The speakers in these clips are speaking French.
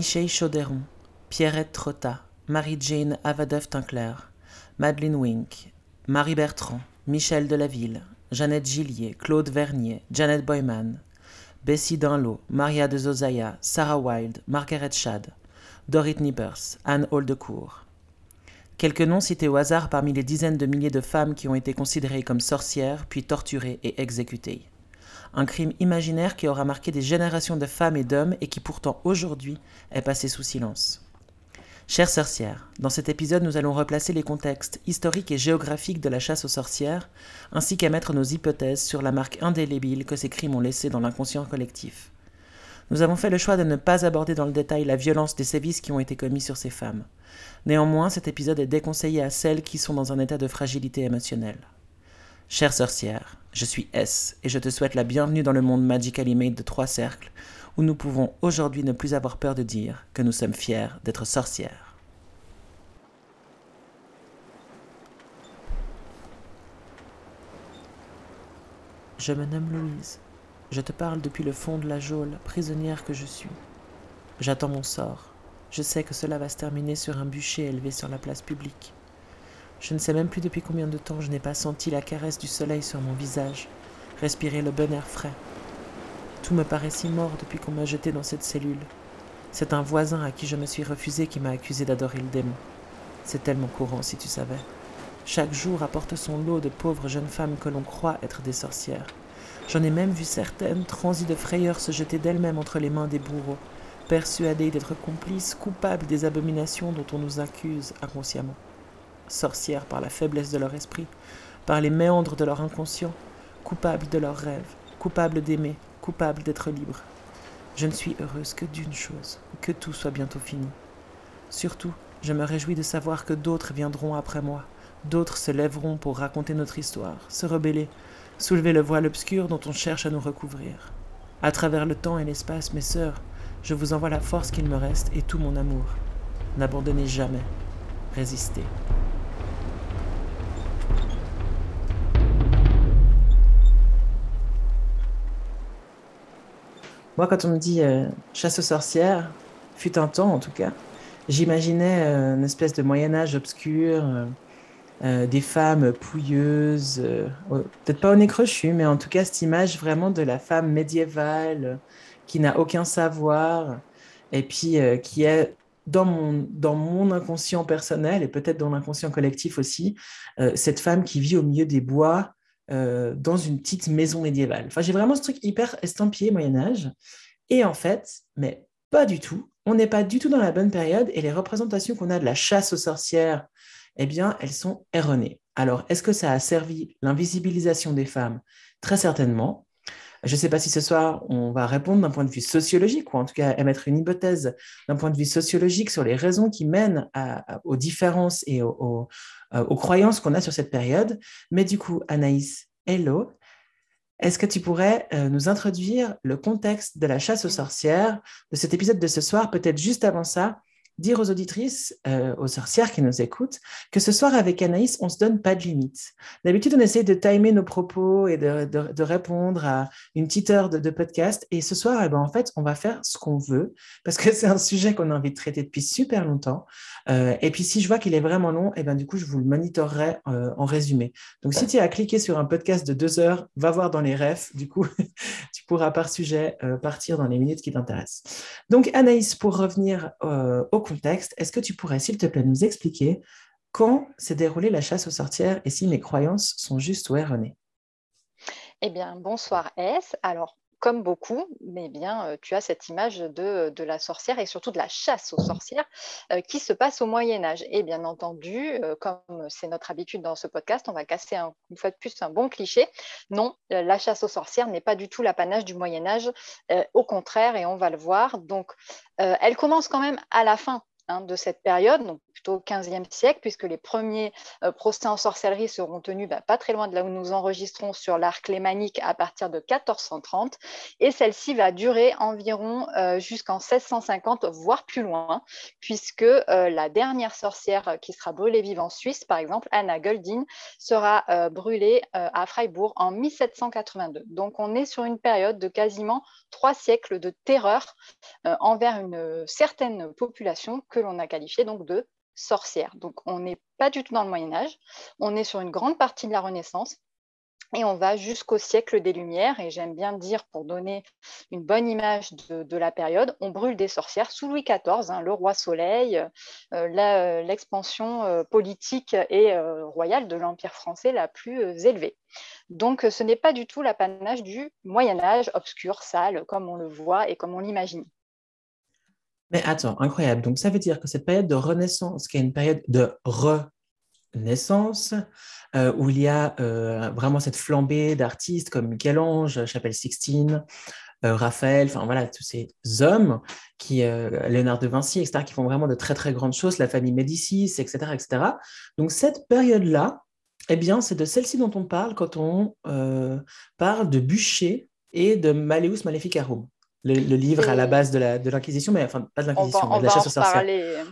Michel Chaudéron, Pierrette Trotta, Marie-Jane Avadeuf-Tinclair, Madeleine Wink, Marie Bertrand, Michel Delaville, Jeannette Gillier, Claude Vernier, Janet Boyman, Bessie Danlot, Maria de Zozaya, Sarah Wilde, Margaret Shad, Dorit Nippers, Anne Holdecourt. Quelques noms cités au hasard parmi les dizaines de milliers de femmes qui ont été considérées comme sorcières, puis torturées et exécutées. Un crime imaginaire qui aura marqué des générations de femmes et d'hommes et qui pourtant aujourd'hui est passé sous silence. Chères sorcières, dans cet épisode, nous allons replacer les contextes historiques et géographiques de la chasse aux sorcières, ainsi qu'à mettre nos hypothèses sur la marque indélébile que ces crimes ont laissée dans l'inconscient collectif. Nous avons fait le choix de ne pas aborder dans le détail la violence des sévices qui ont été commis sur ces femmes. Néanmoins, cet épisode est déconseillé à celles qui sont dans un état de fragilité émotionnelle. Chère sorcière, je suis S et je te souhaite la bienvenue dans le monde Magically Made de trois cercles, où nous pouvons aujourd'hui ne plus avoir peur de dire que nous sommes fiers d'être sorcières. Je me nomme Louise. Je te parle depuis le fond de la geôle, prisonnière que je suis. J'attends mon sort. Je sais que cela va se terminer sur un bûcher élevé sur la place publique. Je ne sais même plus depuis combien de temps je n'ai pas senti la caresse du soleil sur mon visage, respirer le bon air frais. Tout me paraît si mort depuis qu'on m'a jeté dans cette cellule. C'est un voisin à qui je me suis refusé qui m'a accusé d'adorer le démon. C'est tellement courant si tu savais. Chaque jour apporte son lot de pauvres jeunes femmes que l'on croit être des sorcières. J'en ai même vu certaines, transies de frayeur, se jeter d'elles-mêmes entre les mains des bourreaux, persuadées d'être complices, coupables des abominations dont on nous accuse inconsciemment. Sorcières par la faiblesse de leur esprit, par les méandres de leur inconscient, coupables de leurs rêves, coupables d'aimer, coupable d'être libre. Je ne suis heureuse que d'une chose, que tout soit bientôt fini. Surtout, je me réjouis de savoir que d'autres viendront après moi, d'autres se lèveront pour raconter notre histoire, se rebeller, soulever le voile obscur dont on cherche à nous recouvrir. À travers le temps et l'espace, mes sœurs, je vous envoie la force qu'il me reste et tout mon amour. N'abandonnez jamais. Résistez. Moi, quand on me dit euh, chasse aux sorcières, fut un temps en tout cas, j'imaginais euh, une espèce de Moyen Âge obscur, euh, des femmes pouilleuses, peut-être pas au nez crochu, mais en tout cas cette image vraiment de la femme médiévale qui n'a aucun savoir et puis qui est dans mon, dans mon inconscient personnel et peut-être dans l'inconscient collectif aussi, cette femme qui vit au milieu des bois, euh, dans une petite maison médiévale. Enfin, j'ai vraiment ce truc hyper estampillé Moyen Âge. Et en fait, mais pas du tout. On n'est pas du tout dans la bonne période et les représentations qu'on a de la chasse aux sorcières, eh bien, elles sont erronées. Alors, est-ce que ça a servi l'invisibilisation des femmes? Très certainement. Je ne sais pas si ce soir, on va répondre d'un point de vue sociologique, ou en tout cas émettre une hypothèse d'un point de vue sociologique sur les raisons qui mènent aux différences et aux, euh, aux croyances qu'on a sur cette période. Mais du coup, Anaïs, hello. Est-ce que tu pourrais euh, nous introduire le contexte de la chasse aux sorcières de cet épisode de ce soir Peut-être juste avant ça, dire aux auditrices, euh, aux sorcières qui nous écoutent, que ce soir avec Anaïs, on se donne pas de limites. D'habitude, on essaie de timer nos propos et de, répondre à une petite heure de, podcast. Et ce soir, eh ben, en fait, on va faire ce qu'on veut parce que c'est un sujet qu'on a envie de traiter depuis super longtemps. Euh, et puis, si je vois qu'il est vraiment long, eh ben, du coup, je vous le monitorerai euh, en résumé. Donc, si tu as cliqué sur un podcast de deux heures, va voir dans les refs. Du coup, tu pourras par sujet partir dans les minutes qui t'intéressent. Donc, Anaïs, pour revenir au est-ce que tu pourrais, s'il te plaît, nous expliquer quand s'est déroulée la chasse aux sorcières et si mes croyances sont justes ou erronées? Eh bien, bonsoir S. Alors, comme beaucoup, bien, tu as cette image de, la sorcière et surtout de la chasse aux sorcières qui se passe au Moyen Âge. Et bien entendu, comme c'est notre habitude dans ce podcast, on va casser une fois de plus un bon cliché. Non, la chasse aux sorcières n'est pas du tout l'apanage du Moyen Âge, au contraire, et on va le voir. Donc, elle commence quand même à la fin hein, de cette période, plutôt au XVe siècle, puisque les premiers euh, procès en sorcellerie seront tenus bah, pas très loin de là où nous enregistrons sur l'arc lémanique à partir de 1430. Et celle-ci va durer environ euh, jusqu'en 1650, voire plus loin, puisque euh, la dernière sorcière qui sera brûlée vive en Suisse, par exemple, Anna Goldin, sera brûlée à Freiburg en 1782. Donc on est sur une période de quasiment trois siècles de terreur envers une certaine population que l'on a qualifiée donc de Donc on n'est pas du tout dans le Moyen Âge, on est sur une grande partie de la Renaissance et on va jusqu'au siècle des Lumières. Et j'aime bien dire, pour donner une bonne image de, la période, on brûle des sorcières sous Louis XIV, hein, le roi Soleil, euh, euh, l'expansion euh, politique et royale de l'Empire français la plus élevée. Donc ce n'est pas du tout l'apanage du Moyen Âge obscur, sale, comme on le voit et comme on l'imagine. Mais attends, incroyable. Donc, ça veut dire que cette période de renaissance, qui est une période de renaissance, euh, où il y a euh, vraiment cette flambée d'artistes comme Michel-Ange, Chapelle Sixtine, euh, Raphaël, enfin voilà, tous ces hommes, qui, Léonard de Vinci, etc., qui font vraiment de très très grandes choses, la famille Médicis, etc., etc. Donc, cette période-là, eh bien, c'est de celle-ci dont on parle quand on parle de Bûcher et de Malleus Maleficarum le, livre à la base de l'Inquisition, mais enfin pas de l'Inquisition, mais de la chasse aux sorcières.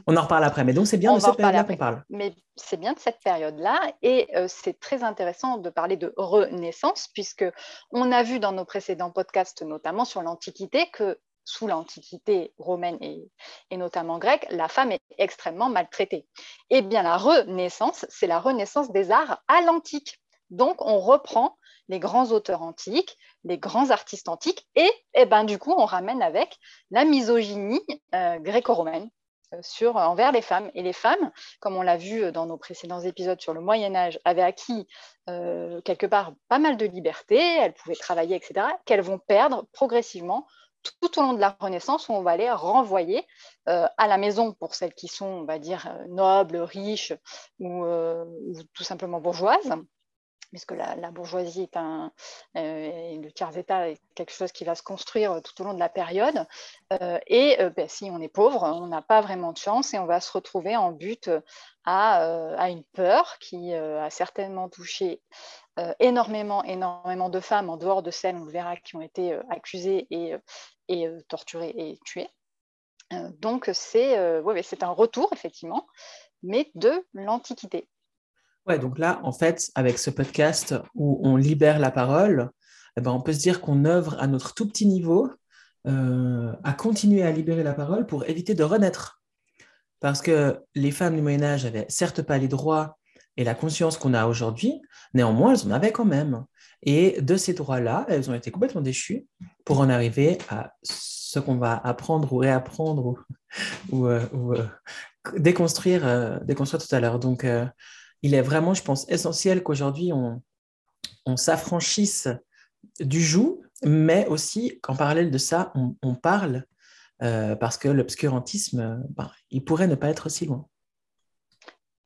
On en reparle après, mais donc c'est bien de cette période-là qu'on parle. Mais c'est bien de cette période-là, et euh, c'est très intéressant de parler de renaissance, puisque on a vu dans nos précédents podcasts, notamment sur l'Antiquité, que sous l'Antiquité romaine et, et, notamment grecque, la femme est extrêmement maltraitée. Eh bien, la Renaissance, c'est la renaissance des arts à l'antique. Donc, on reprend les grands auteurs antiques, les grands artistes antiques, et, eh ben, du coup, on ramène avec la misogynie euh, gréco-romaine euh, sur, envers les femmes. Et les femmes, comme on l'a vu dans nos précédents épisodes sur le Moyen Âge, avaient acquis euh, quelque part pas mal de liberté, elles pouvaient travailler, etc., qu'elles vont perdre progressivement tout au long de la Renaissance, où on va les renvoyer à la maison pour celles qui sont, on va dire, nobles, riches ou tout simplement bourgeoises puisque la, la, bourgeoisie est un, euh, le tiers-état est quelque chose qui va se construire tout au long de la période. Euh, et euh, ben, si on est pauvre, on n'a pas vraiment de chance et on va se retrouver en but à, une peur qui a certainement touché énormément, énormément de femmes en dehors de celles, on le verra, qui ont été accusées et, et torturées et tuées. donc c'est ouais, c'est un retour, effectivement, mais de l'Antiquité. Ouais, donc là, en fait, avec ce podcast où on libère la parole, eh ben, on peut se dire qu'on œuvre à notre tout petit niveau euh, à continuer à libérer la parole pour éviter de renaître. Parce que les femmes du Moyen Âge avaient certes pas les droits et la conscience qu'on a aujourd'hui, néanmoins, elles en avaient quand même. Et de ces droits-là, elles ont été complètement déchues pour en arriver à ce qu'on va apprendre ou réapprendre ou, euh, euh, déconstruire, déconstruire tout à l'heure. Donc, il est vraiment, je pense, essentiel qu'aujourd'hui, on, s'affranchisse du joug, mais aussi qu'en parallèle de ça, on, parle, euh, parce que l'obscurantisme, ben, il pourrait ne pas être si loin.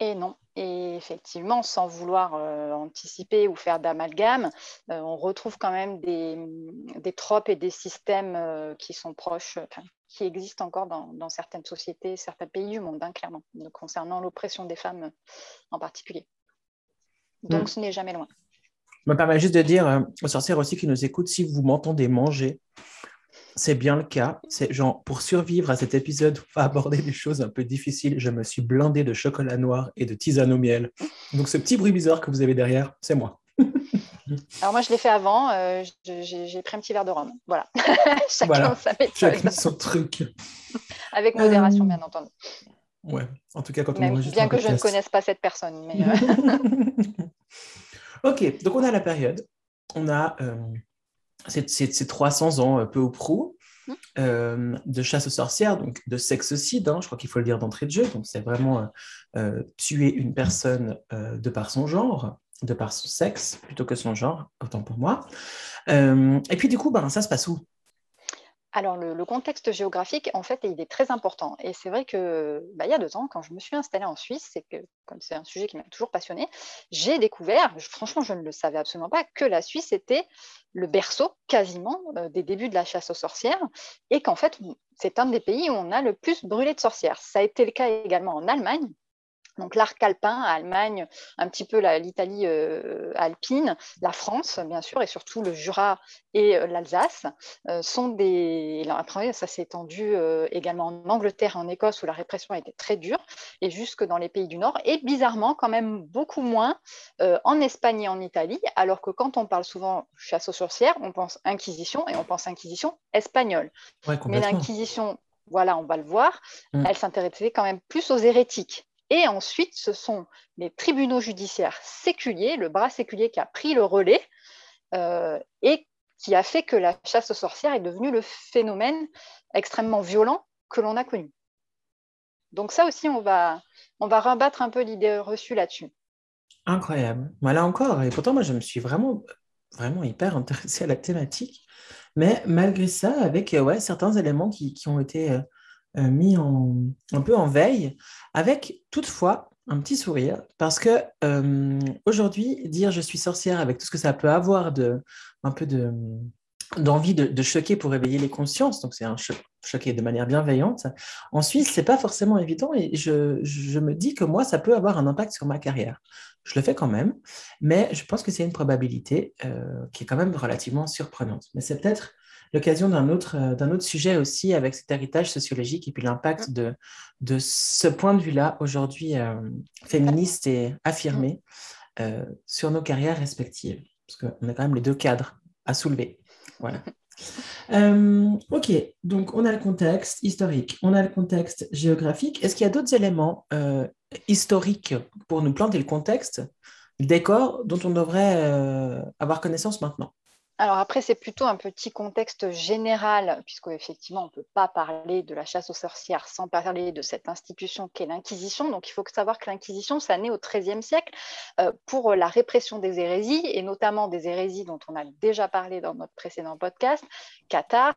Et non. Et effectivement, sans vouloir euh, anticiper ou faire d'amalgame, euh, on retrouve quand même des, tropes et des systèmes qui sont proches, qui existent encore dans, certaines sociétés, certains pays du monde, hein, clairement, concernant l'oppression des femmes en particulier. Donc, ce n'est jamais loin. Je me permets juste de dire euh, aux sorcières aussi qui nous écoutent, si vous m'entendez manger, c'est bien le cas. C'est genre, pour survivre à cet épisode, on va aborder des choses un peu difficiles. Je me suis blindé de chocolat noir et de tisane au miel. Donc, ce petit bruit bizarre que vous avez derrière, c'est moi. Alors moi, je l'ai fait avant. Euh, j'ai pris un petit verre de rhum. Voilà. Chacun sa méthode. Chacun son truc. Avec modération, euh, bien entendu. Ouais. En tout cas, quand on Même, Bien que je ne connaisse pas cette personne. Mais euh, ok. Donc on a la période. On a ces, ces, 300 ans, peu ou prou. Hmm. de chasse aux sorcières, donc de sexocide, hein, je crois qu'il faut le dire d'entrée de jeu. Donc, c'est vraiment tuer une personne de par son genre de par son sexe plutôt que son genre, autant pour moi. Euh, et puis du coup, ben, ça se passe où? Alors, le, contexte géographique, en fait, il est très important. Et c'est vrai que, bah, y a deux ans, quand je me suis installée en Suisse, c'est comme c'est un sujet qui m'a toujours passionnée, j'ai découvert, franchement, je ne le savais absolument pas, que la Suisse était le berceau quasiment euh, des débuts de la chasse aux sorcières et qu'en fait, c'est un des pays où on a le plus brûlé de sorcières. Ça a été le cas également en Allemagne, donc l'arc alpin, Allemagne, un petit peu l'Italie euh, alpine, la France, bien sûr, et surtout le Jura et euh, l'Alsace, euh, sont des. Après, ça s'est étendu également en Angleterre, en Écosse, où la répression a été très dure, et jusque dans les pays du Nord, et bizarrement, quand même beaucoup moins en Espagne et en Italie, alors que quand on parle souvent chasse aux sorcières, on pense inquisition, et on pense inquisition espagnole. Mais l'inquisition voilà, on va le voir, mm. elle s'intéressait quand même plus aux hérétiques. Et ensuite, ce sont les tribunaux judiciaires séculiers, le bras séculier qui a pris le relais euh, et qui a fait que la chasse aux sorcières est devenue le phénomène extrêmement violent que l'on a connu. Donc ça aussi, on va, on va rabattre un peu l'idée reçue là-dessus. Incroyable. Voilà encore, et pourtant moi je me suis vraiment, vraiment hyper intéressée à la thématique, mais malgré ça, avec ouais, certains éléments qui, qui ont été euh, euh, mis en, un peu en veille, avec toutefois un petit sourire, parce que euh, aujourd'hui, dire je suis sorcière avec tout ce que ça peut avoir de un peu de d'envie de, choquer pour réveiller les consciences, donc c'est un choquer de manière bienveillante. En Suisse, c'est pas forcément évident et je, je, me dis que moi, ça peut avoir un impact sur ma carrière. Je le fais quand même, mais je pense que c'est une probabilité euh, qui est quand même relativement surprenante. Mais c'est peut-être l'occasion d'un autre, euh, d'un autre sujet aussi avec cet héritage sociologique et puis l'impact mm. de, de ce point de vue-là aujourd'hui euh, féministe et affirmé euh, sur nos carrières respectives. Parce qu'on a quand même les deux cadres à soulever. Voilà. ok, donc on a le contexte historique, on a le contexte géographique. Est-ce qu'il y a d'autres éléments historiques pour nous planter le contexte, le décor, dont on devrait avoir connaissance maintenant? Alors après, c'est plutôt un petit contexte général, puisque effectivement, on ne peut pas parler de la chasse aux sorcières sans parler de cette institution qu'est l'Inquisition. Donc il faut savoir que l'Inquisition, ça naît au XIIIe siècle euh, pour la répression des hérésies, et notamment des hérésies dont on a déjà parlé dans notre précédent podcast, Qatar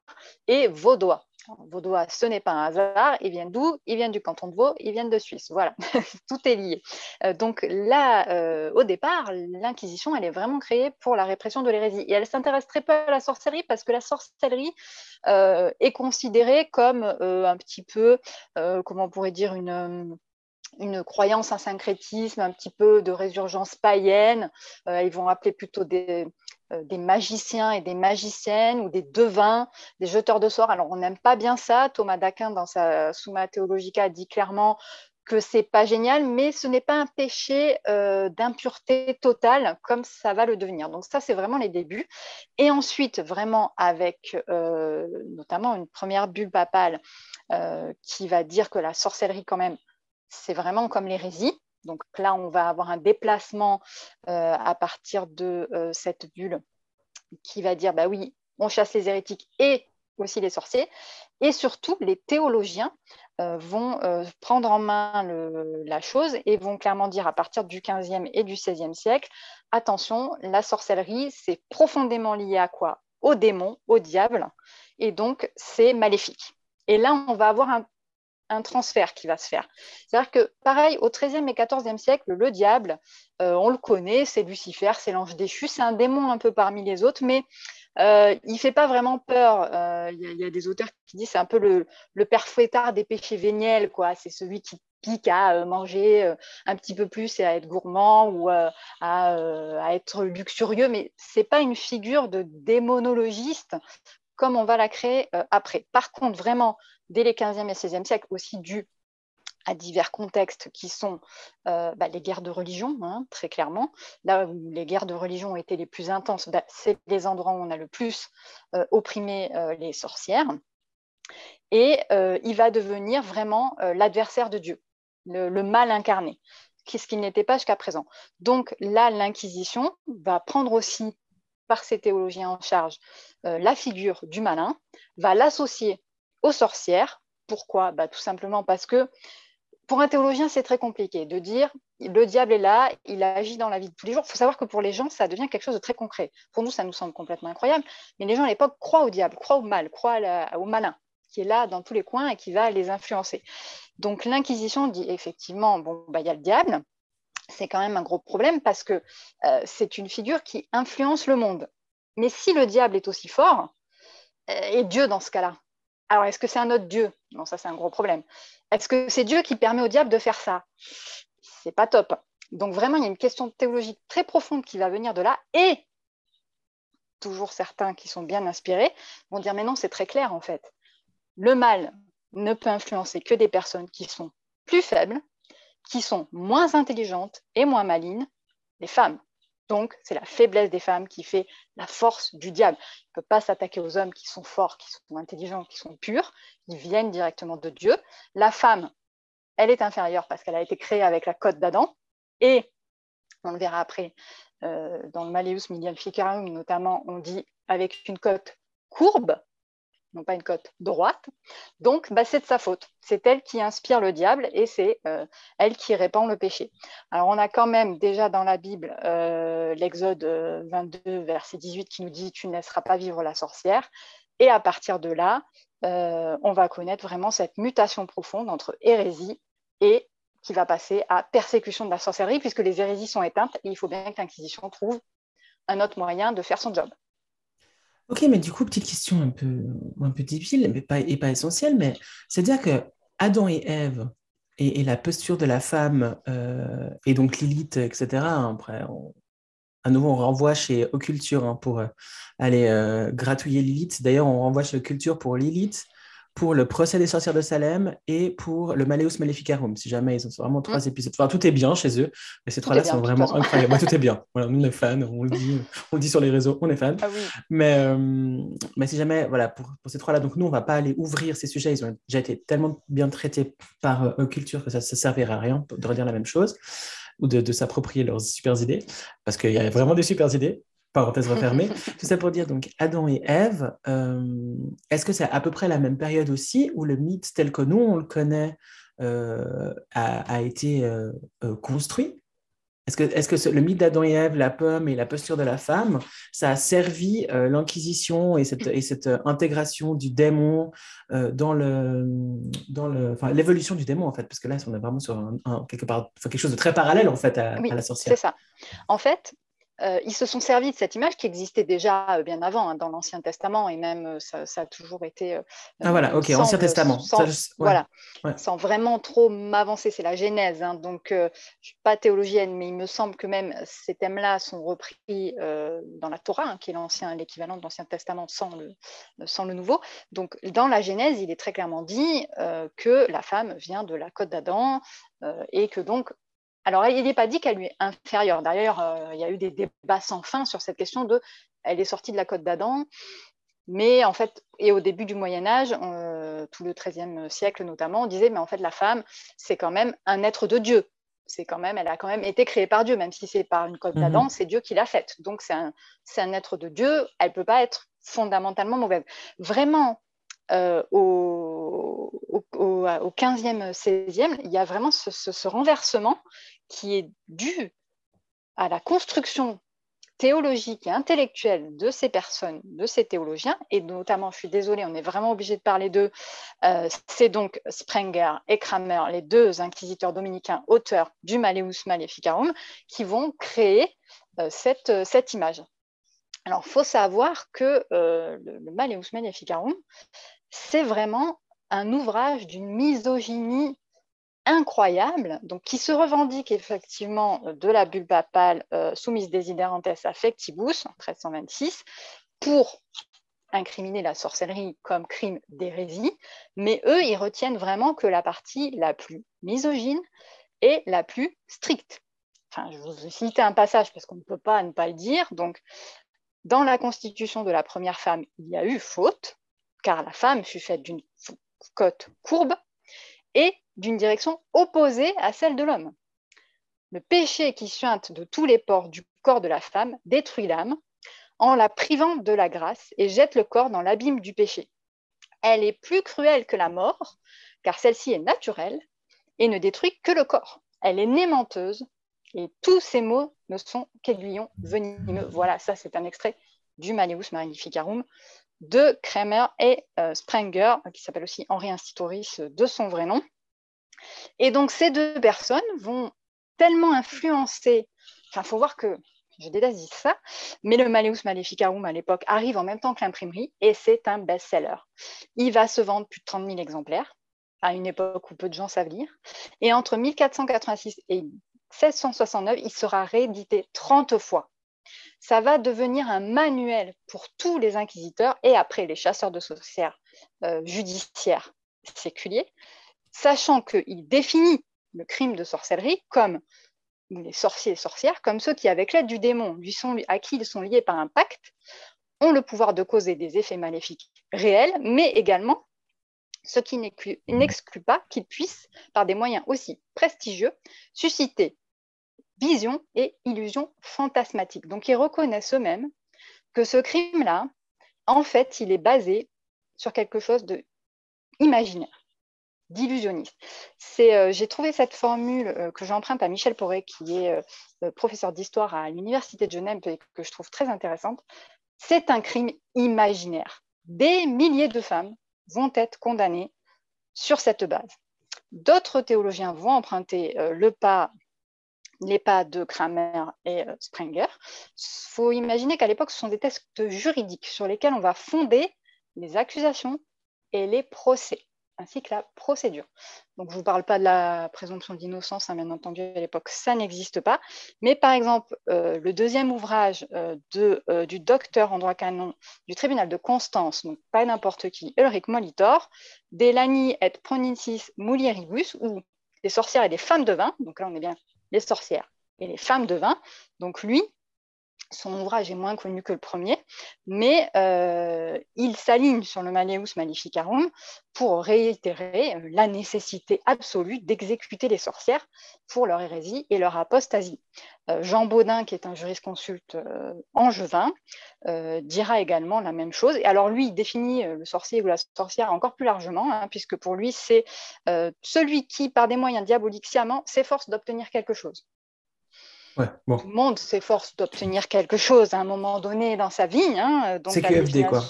et vaudois. Vaudois, ce n'est pas un hasard. Ils viennent d'où? Ils viennent du canton de Vaud, ils viennent de Suisse. Voilà, tout est lié. Euh, donc là, euh, au départ, l'Inquisition, elle est vraiment créée pour la répression de l'hérésie. Et elle s'intéresse très peu à la sorcellerie parce que la sorcellerie euh, est considérée comme un petit peu, comment on pourrait dire, une une croyance, un syncrétisme, un petit peu de résurgence païenne. ils vont appeler plutôt des, des magiciens et des magiciennes ou des devins, des jeteurs de sorts. Alors, on n'aime pas bien ça. Thomas d'Aquin, dans sa Summa Theologica, dit clairement que c'est pas génial, mais ce n'est pas un péché euh, d'impureté totale comme ça va le devenir. Donc ça, c'est vraiment les débuts. Et ensuite, vraiment avec euh, notamment une première bulle papale qui va dire que la sorcellerie, quand même, c'est vraiment comme l'hérésie. Donc là, on va avoir un déplacement euh, à partir de euh, cette bulle qui va dire, bah oui, on chasse les hérétiques et aussi les sorciers. Et surtout, les théologiens euh, vont prendre en main la chose et vont clairement dire à partir du 15e et du 16e siècle, attention, la sorcellerie, c'est profondément lié à quoi? Au démon, au diable, et donc c'est maléfique. Et là, on va avoir un un transfert qui va se faire. C'est-à-dire que, pareil, au XIIIe et XIVe siècle, le diable, euh, on le connaît, c'est Lucifer, c'est l'ange déchu, c'est un démon un peu parmi les autres, mais euh, il ne fait pas vraiment peur. Euh, il y, a des auteurs qui disent c'est un peu le, le père fouettard des péchés véniels, quoi. C'est celui qui pique à manger un petit peu plus et à être gourmand ou à, à, être luxurieux, mais c'est pas une figure de démonologiste comme on va la créer après. Par contre, vraiment, dès les 15e et 16e siècles, aussi dû à divers contextes qui sont euh, bah, les guerres de religion, hein, très clairement. Là où les guerres de religion ont été les plus intenses, bah, c'est les endroits où on a le plus euh, opprimé euh, les sorcières. Et il va devenir vraiment l'adversaire de Dieu, le, le mal incarné, ce qu'il n'était pas jusqu'à présent. Donc là, l'Inquisition va prendre aussi par ses théologiens en charge la figure du malin, va l'associer aux sorcières. Pourquoi? Bah, Tout simplement parce que pour un théologien, c'est très compliqué de dire le diable est là, il agit dans la vie de tous les jours. Il faut savoir que pour les gens, ça devient quelque chose de très concret. Pour nous, ça nous semble complètement incroyable, mais les gens à l'époque croient au diable, croient au mal, croient au malin, qui est là dans tous les coins et qui va les influencer. Donc l'Inquisition dit effectivement, bon, bah, il y a le diable, c'est quand même un gros problème parce que euh, c'est une figure qui influence le monde. Mais si le diable est aussi fort, euh, et Dieu dans ce cas-là, alors, est-ce que c'est un autre Dieu? Non, ça, c'est un gros problème. Est-ce que c'est Dieu qui permet au diable de faire ça? C'est pas top. Donc vraiment, il y a une question théologique très profonde qui va venir de là. Et toujours certains qui sont bien inspirés vont dire, mais non, c'est très clair en fait. Le mal ne peut influencer que des personnes qui sont plus faibles, qui sont moins intelligentes et moins malines, les femmes. Donc, c'est la faiblesse des femmes qui fait la force du diable. Il ne peut pas s'attaquer aux hommes qui sont forts, qui sont intelligents, qui sont purs, qui viennent directement de Dieu. La femme, elle est inférieure parce qu'elle a été créée avec la côte d'Adam. Et, on le verra après, euh, dans le Malleus Maleficarum notamment, on dit avec une côte courbe, non pas une côte droite. Donc, bah, c'est de sa faute. C'est elle qui inspire le diable et c'est euh, elle qui répand le péché. Alors, on a quand même déjà dans la Bible euh, l'Exode 22, verset 18, qui nous dit Tu ne laisseras pas vivre la sorcière. Et à partir de là, on va connaître vraiment cette mutation profonde entre hérésie et qui va passer à persécution de la sorcellerie, puisque les hérésies sont éteintes et il faut bien que l'Inquisition trouve un autre moyen de faire son job. Ok, mais du coup, petite question un peu, un peu difficile mais pas, et pas essentielle, mais c'est-à-dire que Adam et Ève et, la posture de la femme euh, et donc Lilith, etc., après, à nouveau, on renvoie chez Occulture hein, pour euh, aller euh, gratouiller Lilith. D'ailleurs, on renvoie chez Occulture pour Lilith pour le procès des sorcières de Salem et pour le Malleus Maleficarum, si jamais ils ont vraiment trois mm. épisodes. Enfin, tout est bien chez eux, mais ces trois-là sont vraiment incroyables. tout est bien. Voilà, on est fans, on le dit, on le dit sur les réseaux, on est fans. Ah mais, euh, mais si jamais, voilà, pour, pour ces trois-là, donc nous, on va pas aller ouvrir ces sujets, ils ont déjà été tellement bien traités par euh, Culture que ça ne servira à rien de redire la même chose ou de, de s'approprier leurs super idées, parce qu'il y a vraiment des super idées parenthèse refermée. Tout ça pour dire, donc, Adam et Ève, euh, est-ce que c'est à peu près la même période aussi où le mythe tel que nous, on le connaît, euh, a, été euh, construit? Est-ce que, est que le mythe d'Adam et Ève, la pomme et la posture de la femme, ça a servi l'Inquisition et cette, et cette intégration du démon dans le, dans le, enfin, l'évolution du démon en fait, parce que là, on est vraiment sur un, quelque part, quelque chose de très parallèle en fait à, à la sorcière. C'est ça. En fait, euh, ils se sont servis de cette image qui existait déjà euh, bien avant hein, dans l'Ancien Testament et même euh, ça, a toujours été. ah voilà, ok, Ancien Testament. Sans, Voilà, sans vraiment trop m'avancer, c'est la Genèse. Hein, donc, je ne suis pas théologienne, mais il me semble que même ces thèmes-là sont repris dans la Torah, hein, qui est l'ancien, l'équivalent de l'Ancien Testament sans le, sans le Nouveau. Donc, dans la Genèse, il est très clairement dit que la femme vient de la côte d'Adam et que donc alors, il n'est pas dit qu'elle lui est inférieure. D'ailleurs, euh, il y a eu des débats sans fin sur cette question de elle est sortie de la côte d'Adam. Mais en fait, et au début du Moyen Âge, euh, tout le XIIIe siècle notamment, on disait, mais en fait, la femme, c'est quand même un être de Dieu. C'est quand même, elle a quand même été créée par Dieu, même si c'est par une côte d'Adam, mhm. c'est Dieu qui l'a faite. Donc, c'est un, un, être de Dieu, elle ne peut pas être fondamentalement mauvaise. Vraiment, euh, au, au, au, 15e, 16e, il y a vraiment ce renversement qui est dû à la construction théologique et intellectuelle de ces personnes, de ces théologiens, et notamment, je suis désolée, on est vraiment obligé de parler d'eux, euh, c'est donc Sprenger et Kramer, les deux inquisiteurs dominicains auteurs du Malleus Maleficarum, qui vont créer euh, cette, euh, cette, image. Alors, il faut savoir que le, le Malleus Maleficarum, c'est vraiment un ouvrage d'une misogynie incroyable, donc qui se revendique effectivement de la bulle papale euh, soumise desiderantes affectibus en 1326 pour incriminer la sorcellerie comme crime d'hérésie, mais eux, ils retiennent vraiment que la partie la plus misogyne et la plus stricte. Enfin, je vous ai cité un passage parce qu'on ne peut pas ne pas le dire. Donc, dans la constitution de la première femme, il y a eu faute, car la femme fut faite d'une côte courbe et d'une direction opposée à celle de l'homme. Le péché qui suinte de tous les pores du corps de la femme détruit l'âme en la privant de la grâce et jette le corps dans l'abîme du péché. Elle est plus cruelle que la mort, car celle-ci est naturelle et ne détruit que le corps. Elle est némenteuse et tous ces mots ne sont qu'aiguillons venimeux. Voilà, ça c'est un extrait du Malleus Magnificarum de Kramer et euh, Sprenger, qui s'appelle aussi Henri Institoris de son vrai nom. Et donc ces deux personnes vont tellement influencer, enfin il faut voir que, je déteste ça, mais le Malleus Maleficarum à l'époque arrive en même temps que l'imprimerie et c'est un best-seller. Il va se vendre plus de 30 000 exemplaires à une époque où peu de gens savent lire. Et entre 1486 et 1669, il sera réédité 30 fois. Ça va devenir un manuel pour tous les inquisiteurs et après les chasseurs de sorcières euh, judiciaires séculiers, sachant qu'il définit le crime de sorcellerie comme les sorciers et sorcières comme ceux qui, avec l'aide du démon, à qui ils sont liés par un pacte, ont le pouvoir de causer des effets maléfiques réels, mais également ce qui n'exclut pas qu'ils puissent, par des moyens aussi prestigieux, susciter visions et illusions fantasmatiques. Donc ils reconnaissent eux-mêmes que ce crime-là, en fait, il est basé sur quelque chose de imaginaire, d'illusionniste. Euh, j'ai trouvé cette formule euh, que j'emprunte à Michel Poré, qui est euh, professeur d'histoire à l'Université de Genève et que je trouve très intéressante. C'est un crime imaginaire. Des milliers de femmes vont être condamnées sur cette base. D'autres théologiens vont emprunter le pas les pas de Kramer et euh, Sprenger. Il faut imaginer qu'à l'époque, ce sont des textes juridiques sur lesquels on va fonder les accusations et les procès, ainsi que la procédure. Donc, je ne vous parle pas de la présomption d'innocence, hein, bien entendu, à l'époque, ça n'existe pas. Mais par exemple, euh, le deuxième ouvrage euh, de, du docteur en droit canon du tribunal de Constance, donc pas n'importe qui, Ulrich Molitor, Delani et Pronicis Mulieribus, ou les sorcières et les femmes de vin, donc là on est bien les sorcières et les femmes de vin. Donc lui, son ouvrage est moins connu que le premier, mais euh, il s'aligne sur le Malleus Maleficarum pour réitérer euh, la nécessité absolue d'exécuter les sorcières pour leur hérésie et leur apostasie. Euh, Jean Baudin, qui est un jurisconsulte angevin, dira également la même chose. Alors lui, il définit le sorcier ou la sorcière encore plus largement, hein, puisque pour lui, c'est celui qui, par des moyens diaboliques sciemment, s'efforce d'obtenir quelque chose. Tout le monde s'efforce d'obtenir quelque chose à un moment donné dans sa vie. Hein, c'est QFD, quoi.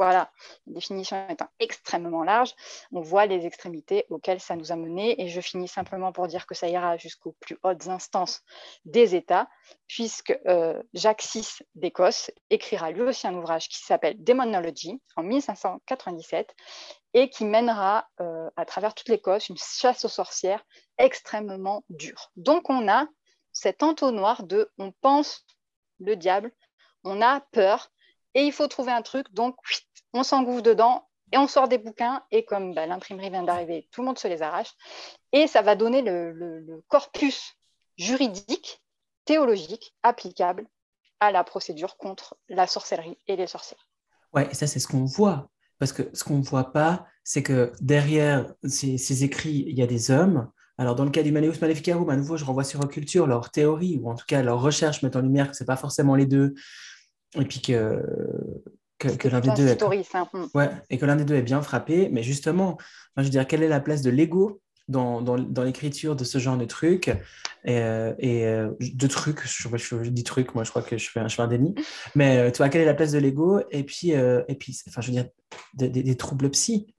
Voilà, la définition étant extrêmement large, on voit les extrémités auxquelles ça nous a mené. Et je finis simplement pour dire que ça ira jusqu'aux plus hautes instances des États, puisque euh, Jacques VI d'Écosse écrira lui aussi un ouvrage qui s'appelle Demonology en 1597 et qui mènera euh, à travers toute l'Écosse une chasse aux sorcières extrêmement dure. Donc on a cet entonnoir de on pense le diable, on a peur et il faut trouver un truc, donc on s'engouffre dedans et on sort des bouquins et comme bah, l'imprimerie vient d'arriver, tout le monde se les arrache et ça va donner le, corpus juridique, théologique, applicable à la procédure contre la sorcellerie et les sorciers. Ouais, et ça c'est ce qu'on voit. Parce que ce qu'on ne voit pas, c'est que derrière ces, écrits, il y a des hommes alors, dans le cas du Maneus Maleficarum, à nouveau, je renvoie sur Occulture, leur théorie, ou en tout cas leur recherche met en lumière que ce n'est pas forcément les deux, et puis que, que, l'un des deux est... Ouais, et que l'un des deux est bien frappé. Mais justement, je veux dire, quelle est la place de l'ego dans, dans, dans l'écriture de ce genre de trucs et, euh, et euh, de trucs, je, je, dis trucs, moi je crois que je fais un, je déni, mais euh, tu vois, quelle est la place de l'ego? Et puis, et puis enfin, je veux dire, des troubles psy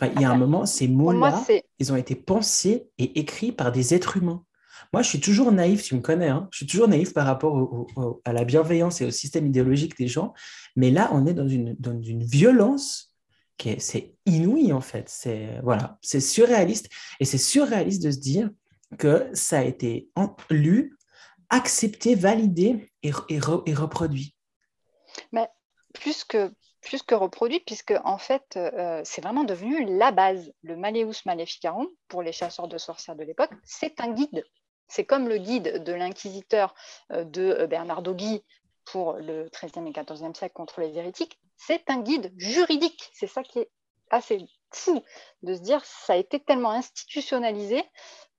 il y a un moment, ces mots-là, ils ont été pensés et écrits par des êtres humains. Moi, je suis toujours naïf, tu me connais, hein je suis toujours naïf par rapport à la bienveillance et au système idéologique des gens. Mais là, on est dans une, dans une violence qui est, c'est inouï, en fait. C'est, voilà, c'est surréaliste. Et c'est surréaliste de se dire que ça a été lu, accepté, validé et, et, et reproduit. Mais plus que, plus que reproduit, puisque en fait, euh, c'est vraiment devenu la base. Le Maleus Maleficarum, pour les chasseurs de sorcières de l'époque, c'est un guide. C'est comme le guide de l'inquisiteur euh, de euh, Bernardo Gui pour le XIIIe et XIVe siècle contre les hérétiques. C'est un guide juridique. C'est ça qui est assez fou de se dire ça a été tellement institutionnalisé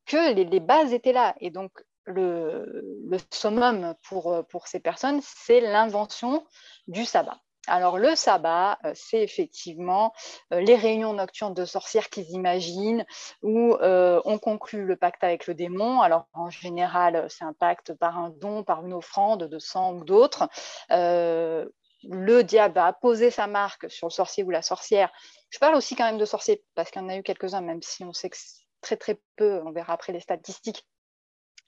que les, bases étaient là. Et donc, le, le summum pour ces personnes, c'est l'invention du sabbat. Alors le sabbat, euh, c'est effectivement euh, les réunions nocturnes de sorcières qu'ils imaginent, où euh, on conclut le pacte avec le démon. Alors en général, c'est un pacte par un don, par une offrande de sang ou d'autres. le diable a posé sa marque sur le sorcier ou la sorcière. Je parle aussi quand même de sorciers, parce qu'il y en a eu quelques-uns, même si on sait que très très peu, on verra après les statistiques,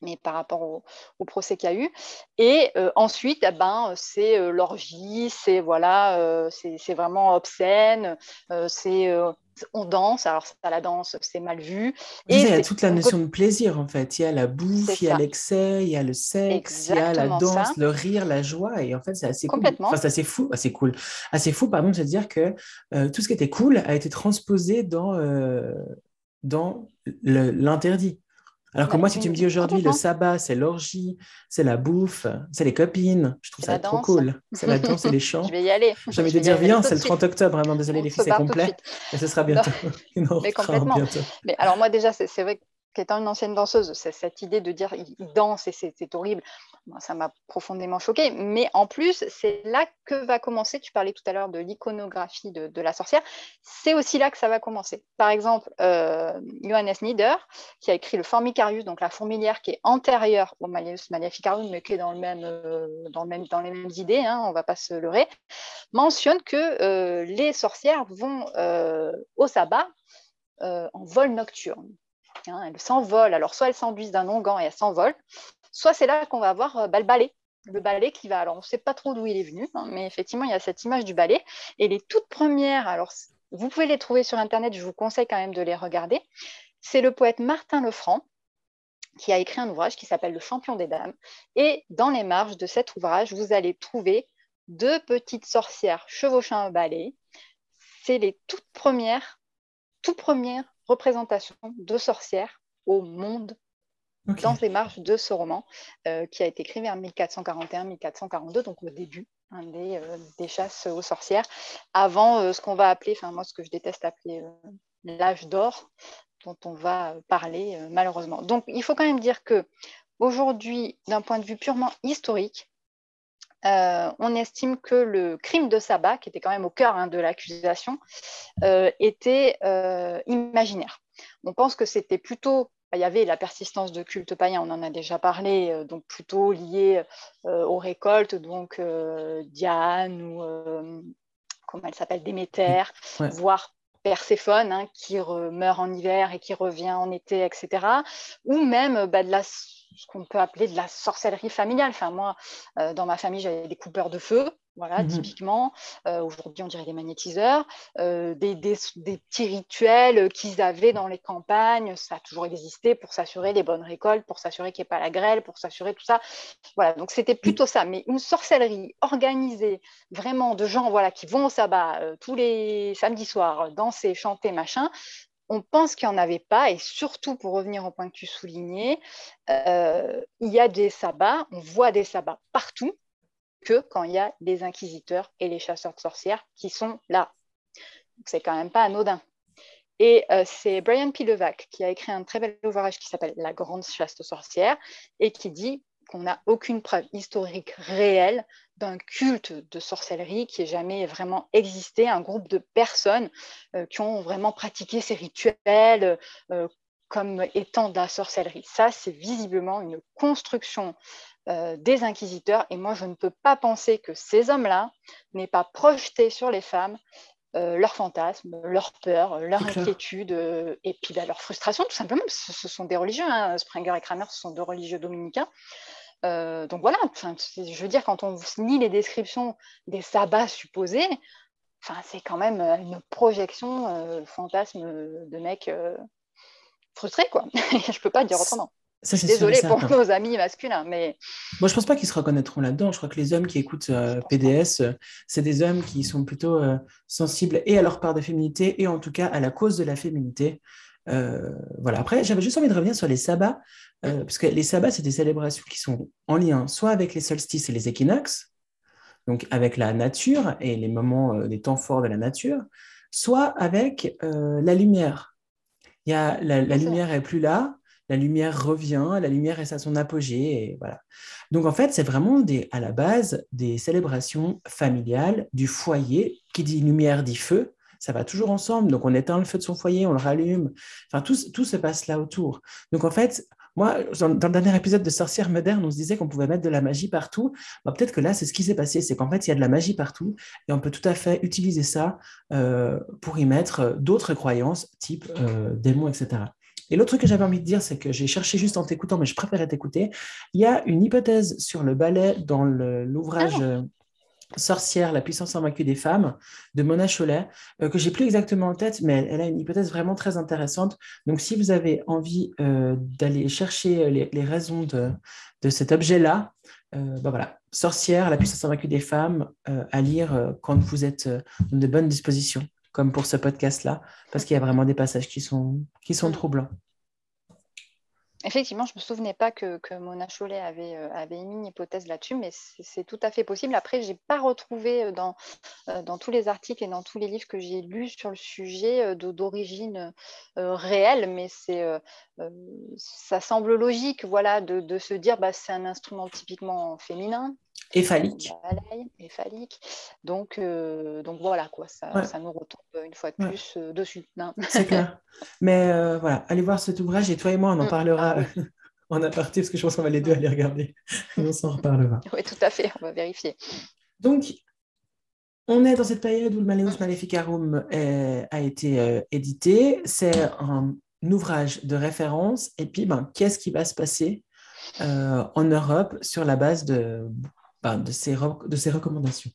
mais par rapport au, procès qu'il y a eu. Et euh, ensuite, eh ben, c'est euh, l'orgie, c'est voilà, euh, c'est vraiment obscène, c'est on danse. Alors ça, la danse, c'est mal vu. Et il y a toute la notion de plaisir en fait. Il y a la bouffe, il y a l'excès, il y a le sexe, il y a la danse, le rire, la joie. Et en fait, c'est assez cool. Enfin, c'est assez fou, assez cool, assez fou. Pardon de se dire que tout ce qui était cool a été transposé dans dans l'interdit. Alors que moi, si tu me dis aujourd'hui, le sabbat, c'est l'orgie, c'est la bouffe, c'est les copines, je trouve ça trop cool. C'est la danse et les chants. je vais y aller. J'ai envie de dire, viens, c'est le 30 octobre, vraiment, désolé, les filles, c'est complet. Et ce sera bientôt. mais complètement. Mais alors, moi, déjà, c'est vrai que qu'étant une ancienne danseuse, cette idée de dire il danse et c'est horrible, ça m'a profondément choquée. Mais en plus, c'est là que va commencer, tu parlais tout à l'heure de l'iconographie de, la sorcière, c'est aussi là que ça va commencer. Par exemple, euh, Johannes Nieder, qui a écrit le Formicarius, donc la fourmilière qui est antérieure au Malleus Maleficarum, mais qui est dans, euh, les mêmes idées, hein, on ne va pas se leurrer, mentionne que euh, les sorcières vont au sabbat en vol nocturne. Hein, elles s'envolent. Alors, soit elles s'enduisent d'un onguent et elles s'envolent, soit c'est là qu'on va avoir euh, bah, le balai. Le balai qui va, alors on ne sait pas trop d'où il est venu, hein, mais effectivement, il y a cette image du balai. Et les toutes premières, alors vous pouvez les trouver sur Internet, je vous conseille quand même de les regarder. C'est le poète Martin Lefranc qui a écrit un ouvrage qui s'appelle Le champion des dames. Et dans les marges de cet ouvrage, vous allez trouver deux petites sorcières chevauchant un balai. C'est les toutes premières, toutes premières représentation de sorcières au monde dans les marges de ce roman, euh, qui a été écrit vers 1441-1442, donc au début hein, euh, des, chasses aux sorcières, avant euh, ce qu'on va appeler, enfin moi ce que je déteste appeler l'âge d'or, dont on va parler malheureusement. Donc il faut quand même dire que aujourd'hui, d'un point de vue purement historique, on estime que le crime de sabbat, qui était quand même au cœur hein, de l'accusation, était imaginaire. On pense que c'était plutôt il y avait la persistance de culte païen, on en a déjà parlé, euh, donc plutôt lié euh, aux récoltes, donc euh, Diane ou comment elle s'appelle, Déméter, voire Perséphone, hein, qui meurt en hiver et qui revient en été, etc. Ou même bah, de la ce qu'on peut appeler de la sorcellerie familiale. Enfin, moi, dans ma famille, j'avais des coupeurs de feu. Voilà, mmh typiquement, euh, aujourd'hui on dirait des magnétiseurs, euh, des, petits rituels qu'ils avaient dans les campagnes, ça a toujours existé pour s'assurer les bonnes récoltes, pour s'assurer qu'il n'y ait pas la grêle, pour s'assurer tout ça. Voilà, donc c'était plutôt ça. Mais une sorcellerie organisée vraiment de gens voilà, qui vont au sabbat euh, tous les samedis soirs, danser, chanter, machin, on pense qu'il n'y en avait pas, et surtout pour revenir au point que tu soulignais, il y a des sabbats, on voit des sabbats partout, que quand il y a les inquisiteurs et les chasseurs de sorcières qui sont là. C'est quand même pas anodin. Et euh, c'est Brian Pilevac qui a écrit un très bel ouvrage qui s'appelle La grande chasse de sorcières et qui dit qu'on n'a aucune preuve historique réelle d'un culte de sorcellerie qui ait jamais vraiment existé, un groupe de personnes euh, qui ont vraiment pratiqué ces rituels euh, comme étant de la sorcellerie. Ça, c'est visiblement une construction euh, des inquisiteurs. Et moi, je ne peux pas penser que ces hommes-là n'aient pas projeté sur les femmes euh, leurs fantasmes, leurs peurs, leur inquiétude euh, et puis bah, leur frustration, tout simplement. Ce, ce sont des religieux. Hein. Springer et Kramer, ce sont deux religieux dominicains. donc voilà, je veux dire, quand on lit les descriptions des sabbats supposés, c'est quand même une projection, fantasme de mecs frustrés. Quoi. je ne peux pas dire autrement. Désolée pour nos amis masculins, mais... Moi, je pense pas qu'ils se reconnaîtront là-dedans. Je crois que les hommes qui écoutent euh, PDS, euh, c'est des hommes qui sont plutôt euh, sensibles et à leur part de féminité et en tout cas à la cause de la féminité. voilà. Après, j'avais juste envie de revenir sur les sabbats, parce que les sabbats, c'est des célébrations qui sont en lien soit avec les solstices et les équinoxes, donc avec la nature et les moments, des temps forts de la nature, soit avec la lumière. Il y a, la, la lumière est plus là, la lumière revient, la lumière est à son apogée, et voilà. Donc en fait, c'est vraiment des, à la base des célébrations familiales du foyer. Qui dit lumière dit feu, ça va toujours ensemble. Donc on éteint le feu de son foyer, on le rallume. Enfin, tout, se passe là autour. Donc en fait, moi, dans, le dernier épisode de Sorcières modernes, on se disait qu'on pouvait mettre de la magie partout. Bah, peut-être que là, c'est ce qui s'est passé, c'est qu'en fait, il y a de la magie partout et on peut tout à fait utiliser ça euh, pour y mettre d'autres croyances, type euh, démons, etc. Et l'autre truc que j'avais envie de dire, c'est que j'ai cherché juste en t'écoutant, mais je préférais t'écouter. Il y a une hypothèse sur le ballet dans l'ouvrage Ah. euh, Sorcière, la puissance invaincue des femmes de Mona Chollet, euh, que j'ai plus exactement en tête, mais elle, elle a une hypothèse vraiment très intéressante. Donc, si vous avez envie euh, d'aller chercher les, les raisons de, de cet objet-là, euh, ben voilà, Sorcière, la puissance invaincue des femmes, euh, à lire euh, quand vous êtes euh, dans de bonnes dispositions, comme pour ce podcast-là, parce qu'il y a vraiment des passages qui sont, qui sont Mm. troublants. Effectivement, je ne me souvenais pas que, que Mona Chollet avait, euh, avait émis une hypothèse là-dessus, mais c'est tout à fait possible. Après, je n'ai pas retrouvé euh, dans, euh, dans tous les articles et dans tous les livres que j'ai lus sur le sujet euh, d'origine réelle, mais c'est, ça semble logique voilà, de, de se dire bah, c'est un instrument typiquement féminin, Et phallique. balai et phallique. Donc, euh, donc voilà, quoi, ça, Ouais. ça nous retombe une fois de Ouais. plus euh, dessus. hein. C'est clair. Mais euh, voilà, allez voir cet ouvrage et toi et moi, on en Mm. parlera Ah en aparté parce que je pense qu'on va les deux aller regarder et on s'en reparlera. oui, tout à fait, on va vérifier. Donc, on est dans cette période où le Malleus Maleficarum est- a été édité. C'est un ouvrage de référence. Et puis, ben, qu'est-ce qui va se passer en Europe sur la base de, de, ces, de ces recommandations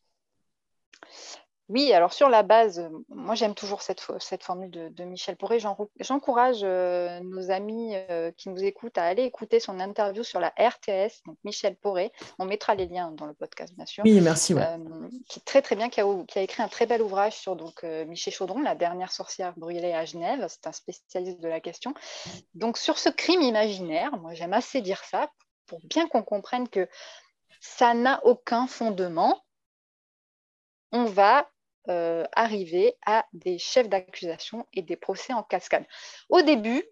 Oui, alors sur la base, euh, moi j'aime toujours cette, fo- cette formule de, de Michel Poré. J'en- J'encourage euh, nos amis euh, qui nous écoutent à aller écouter son interview sur la RTS, donc Michel Poré. On mettra les liens dans le podcast, bien sûr. Oui, merci. ouais. Euh, qui est très très bien, qui a, qui a écrit un très bel ouvrage sur donc, Michel Chaudron, la dernière sorcière brûlée à Genève. C'est un spécialiste de la question. Donc sur ce crime imaginaire, moi j'aime assez dire ça pour bien qu'on comprenne que ça n'a aucun fondement. On va euh, arriver à des chefs d'accusation et des procès en cascade. Au début,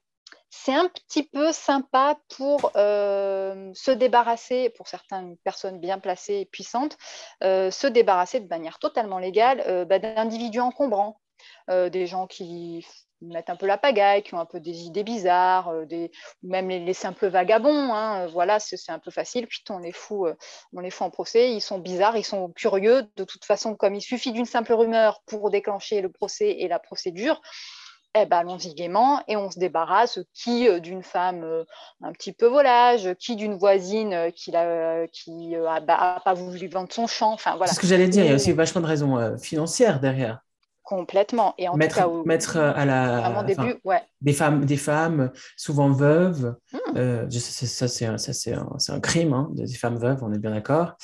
c'est un petit peu sympa pour euh, se débarrasser, pour certaines personnes bien placées et puissantes, euh, se débarrasser de manière totalement légale bah, d'individus encombrants, des gens qui mettent un peu la pagaille, qui ont un peu des idées bizarres, euh, des, ou même les, les simples vagabonds. hein, euh, voilà, c'est un peu facile. Puis on les fout, euh, on les fout en procès. Ils sont bizarres, ils sont curieux. De toute façon, comme il suffit d'une simple rumeur pour déclencher le procès et la procédure, eh ben, allons-y gaiement et on se débarrasse qui d'une femme un petit peu volage, qui d'une voisine qui n'a qui, a, bah, a pas voulu vendre son champ. Enfin voilà, ce que j'allais dire. Il y a aussi vachement de raisons financières derrière. Complètement. Et en Mettre, tout cas, au, mettre euh, à la. début, ouais. des femmes, des femmes souvent veuves. Hmm. euh, ça, c'est un, ça, c'est un, c'est un crime, hein, des femmes veuves, on est bien d'accord.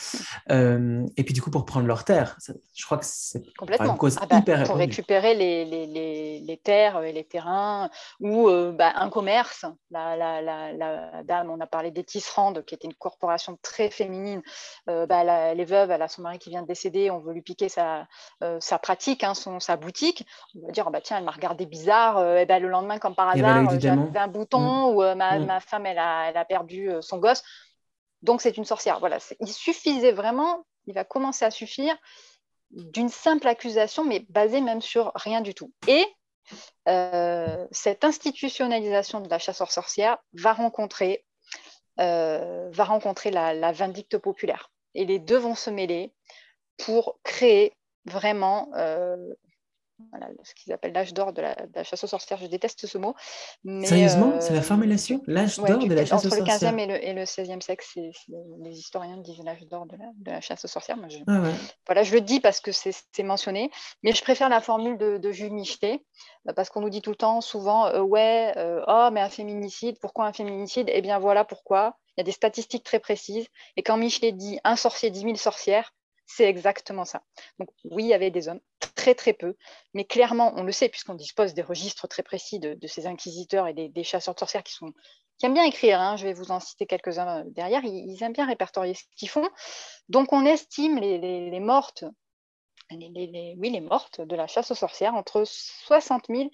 Euh, et puis, du coup, pour prendre leurs terres, ça- je crois que c'est Complètement. une cause Ah bah, hyper pour récupérer les, les, les, les terres et les terrains ou euh, bah, un commerce. La, la, la, la dame, on a parlé des Tisserandes, qui était une corporation très féminine. Euh, bah, les veuves, elle a son mari qui vient de décéder, on veut lui piquer sa, euh, sa pratique, hein, son, sa boutique. On va dire, ah bah, tiens, elle m'a regardé bizarre. euh, et ben, le lendemain, comme par hasard, euh, j'ai un bouton ou euh, ma, Mm. ma femme, elle a, elle a perdu euh, son gosse. Donc, c'est une sorcière. Voilà, il suffisait vraiment, il va commencer à suffire d'une simple accusation, mais basée même sur rien du tout. Et cette institutionnalisation de la chasse aux sorcières va rencontrer, va rencontrer la, la vindicte populaire. Et les deux vont se mêler pour créer vraiment euh, voilà, ce qu'ils appellent l'âge d'or de la, de la chasse aux sorcières. Je déteste ce mot. Mais, Sérieusement, euh, c'est la formulation L'âge Ouais, d'or de la chasse aux entre le sorcières 15e et le, et le 16e siècle, c'est- les historiens disent l'âge d'or de la, de la chasse aux sorcières. Moi, je, Ah ouais. voilà, je le dis parce que c'est, mentionné, mais je préfère la formule de, de Jules Michelet, euh, parce qu'on nous dit tout le temps, souvent, euh, ouais, euh, oh, mais un féminicide, pourquoi un féminicide? Eh bien, voilà pourquoi. Il y a des statistiques très précises. Et quand Michelet dit un sorcier, 10 000 sorcières, c'est exactement ça. Donc, oui, il y avait des hommes, très, très peu, mais clairement, on le sait, puisqu'on dispose des registres très précis de, de ces inquisiteurs et des, des chasseurs de sorcières qui, sont, qui aiment bien écrire. hein, je vais vous en citer quelques-uns euh, derrière. Ils, ils aiment bien répertorier ce qu'ils font. Donc, on estime les, les- les mortes, les, oui, les mortes de la chasse aux sorcières entre 60 000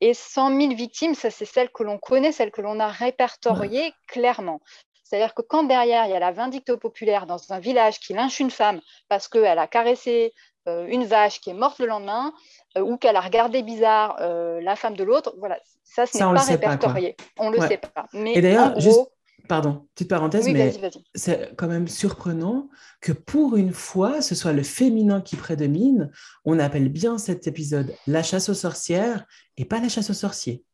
et 100 000 victimes. Ça, c'est celles que l'on connaît, celles que l'on a répertoriées clairement. C'est-à-dire que quand derrière, il y a la vindicte populaire dans un village qui lynche une femme parce qu'elle a caressé une vache qui est morte le lendemain euh, ou qu'elle a regardé bizarre euh, la femme de l'autre, voilà, ça, ce n'est pas sait pas, répertorié. on ne le sait pas. Mais Et d'ailleurs, gros, juste- Pardon, petite parenthèse, oui, mais vas-y, vas-y. c'est quand même surprenant que pour une fois, ce soit le féminin qui prédomine. On appelle bien cet épisode la chasse aux sorcières et pas la chasse aux sorciers.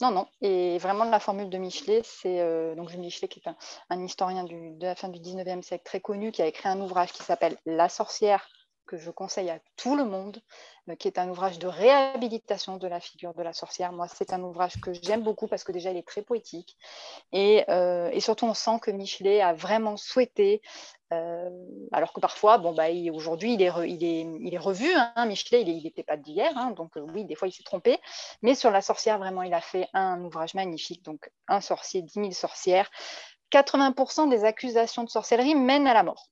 Non, non. Et vraiment, la formule de Michelet, c'est euh, donc Michelet, qui est un, historien de la fin du 19e siècle très connu, qui a écrit un ouvrage qui s'appelle La sorcière, que je conseille à tout le monde, euh, qui est un ouvrage de réhabilitation de la figure de la sorcière. Moi, c'est un ouvrage que j'aime beaucoup parce que déjà, il est très poétique. Et, euh, surtout, on sent que Michelet a vraiment souhaité euh, alors que parfois, bon, bah, aujourd'hui, il est revu. Hein, Michelet, il n'était pas d'hier. Hein, donc, oui, des fois, il s'est trompé. Mais sur la sorcière, vraiment, il a fait un ouvrage magnifique. Donc, un sorcier, 10 000 sorcières. 80% des accusations de sorcellerie mènent à la mort.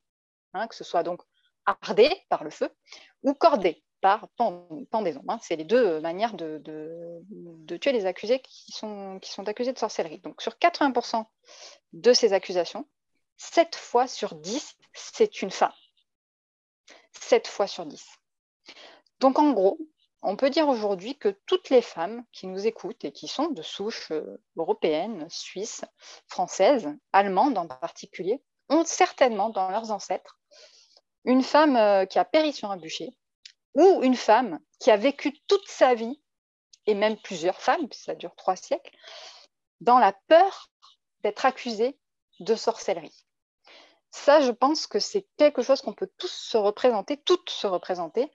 Hein, que ce soit donc ardé par le feu ou cordé par pendaison. Hein. C'est les deux manières de, tuer les accusés qui sont, qui sont accusés de sorcellerie. Donc, sur 80% de ces accusations, 7 fois sur 10, c'est une femme. 7 fois sur 10. Donc en gros, on peut dire aujourd'hui que toutes les femmes qui nous écoutent et qui sont de souche euh, européenne, suisse, française, allemande en particulier, ont certainement dans leurs ancêtres une femme euh, qui a péri sur un bûcher ou une femme qui a vécu toute sa vie, et même plusieurs femmes, ça dure trois siècles, dans la peur d'être accusée de sorcellerie. Ça, je pense que c'est quelque chose qu'on peut tous se représenter, toutes se représenter,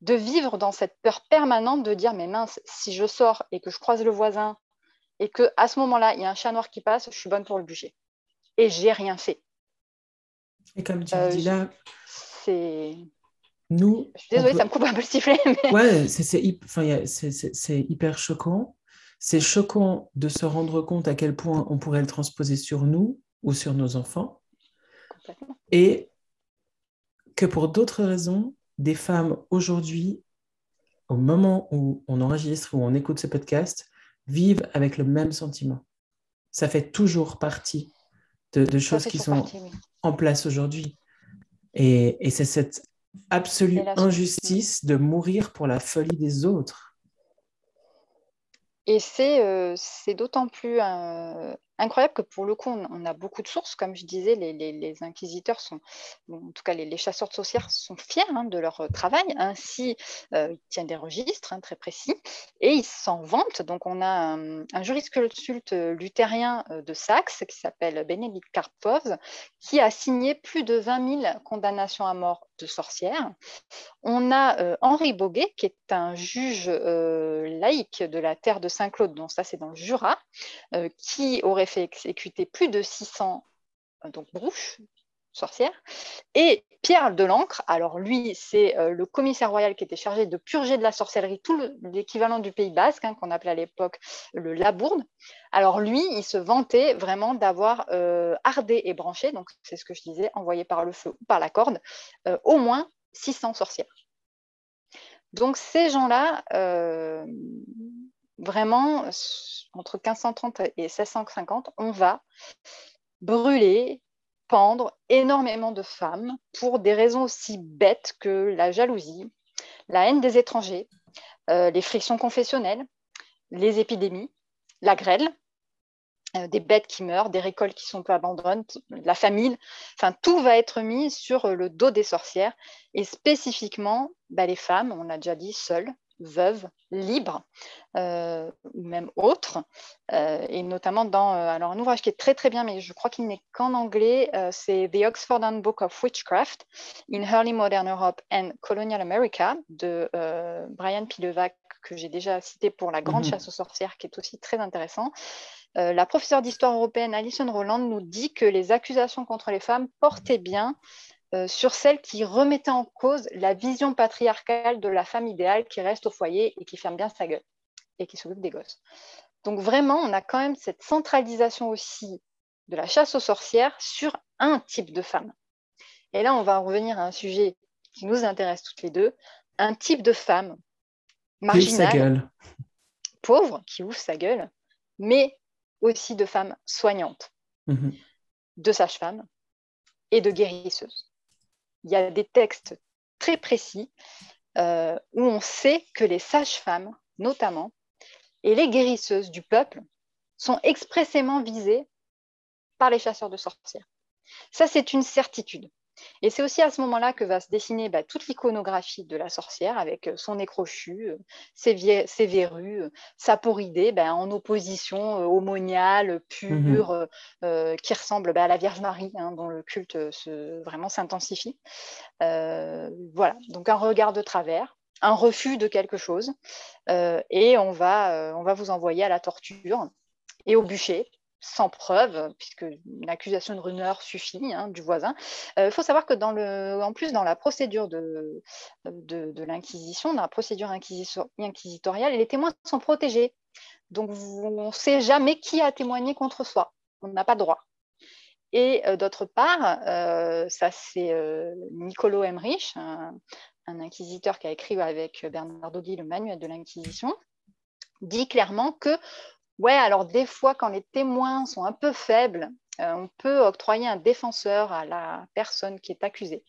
de vivre dans cette peur permanente de dire mais mince, si je sors et que je croise le voisin et que à ce moment-là, il y a un chat noir qui passe, je suis bonne pour le bûcher. Et j'ai rien fait. Et comme tu euh, dis là, c'est nous. Je suis désolée, ça me coupe un peu le sifflet. Ouais, c'est hyper choquant. C'est choquant de se rendre compte à quel point on pourrait le transposer sur nous ou sur nos enfants. Et que pour d'autres raisons, des femmes aujourd'hui, au moment où on enregistre ou on écoute ce podcast, vivent avec le même sentiment. Ça fait toujours partie de, choses qui sont en place aujourd'hui. Et, et c'est cette absolue injustice de mourir pour la folie des autres. Et c'est euh, d'autant plus euh, incroyable que pour le coup, on, a beaucoup de sources. Comme je disais, les, inquisiteurs sont, en tout cas les, chasseurs de sorcières sont fiers hein, de leur travail. Ainsi, euh, ils tiennent des registres hein, très précis et ils s'en vantent. Donc, on a un, un jurisconsulte luthérien euh, de Saxe qui s'appelle Bénédicte Karpov qui a signé plus de 20 000 condamnations à mort de sorcières. On a euh, Henri Boguet, qui est un juge laïque de la terre de Saint-Claude, donc ça c'est dans le Jura, qui aurait fait plus de 600 euh, donc, brouches sorcières. Et Pierre de l'Ancre, alors lui, c'est euh, le commissaire royal qui était chargé de purger de la sorcellerie tout l'équivalent du Pays basque, hein, qu'on appelait à l'époque le Labourde. Alors lui, il se vantait vraiment d'avoir euh, ardé et branché, donc c'est ce que je disais, envoyé par le feu ou par la corde, au moins 600 sorcières. Donc ces gens-là, vraiment, entre 1530 et 1650, on va brûler, pendre énormément de femmes pour des raisons aussi bêtes que la jalousie, la haine des étrangers, euh, les frictions confessionnelles, les épidémies, la grêle, euh, des bêtes qui meurent, des récoltes qui sont peu abandonnées, la famine, enfin tout va être mis sur le dos des sorcières et spécifiquement bah, les femmes, on l'a déjà dit, seules, veuves, libres euh, ou même autres, euh, et notamment dans euh, alors un ouvrage qui est très très bien, mais je crois qu'il n'est qu'en anglais, c'est The Oxford Handbook of Witchcraft in Early Modern Europe and Colonial America de Brian Pilevac que j'ai déjà cité pour La Grande mhm. Chasse aux sorcières, qui est aussi très intéressant. la professeure d'histoire européenne Alison Roland nous dit que les accusations contre les femmes portaient bien euh, sur celle qui remettait en cause la vision patriarcale de la femme idéale qui reste au foyer et qui ferme bien sa gueule et qui s'occupe des gosses. Donc vraiment, on a quand même cette centralisation aussi de la chasse aux sorcières sur un type de femme. Et là, on va revenir à un sujet qui nous intéresse toutes les deux, un type de femme marginale, pauvre, qui ouvre sa gueule, mais aussi de femmes soignantes, mhm. de sages-femmes et de guérisseuses il y a des textes très précis euh, où on sait que les sages-femmes, notamment, et les guérisseuses du peuple sont expressément visées par les chasseurs de sorcières. Ça, c'est une certitude. Et c'est aussi à ce moment-là que va se dessiner bah, toute l'iconographie de la sorcière avec euh, son nez crochu, euh, ses, verrues, sa porridée bah, en opposition au monial, pur, mmh qui ressemble bah, à la Vierge Marie, hein, dont le culte se, vraiment s'intensifie. voilà, donc un regard de travers, un refus de quelque chose, et on va, on va vous envoyer à la torture et au bûcher sans preuve, puisque une accusation de rumeur suffit hein, du voisin. Il euh, faut savoir que dans le, en plus, dans la procédure de, de, l'Inquisition, dans la procédure inquisitoriale, les témoins sont protégés. Donc, on ne sait jamais qui a témoigné contre soi. On n'a pas de droit. Et euh, d'autre part, euh, ça c'est Niccolo Emmerich, un, inquisiteur qui a écrit avec Bernard Dodi le manuel de l'Inquisition, dit clairement que Ouais, alors des fois, quand les témoins sont un peu faibles, euh, on peut octroyer un défenseur à la personne qui est accusée.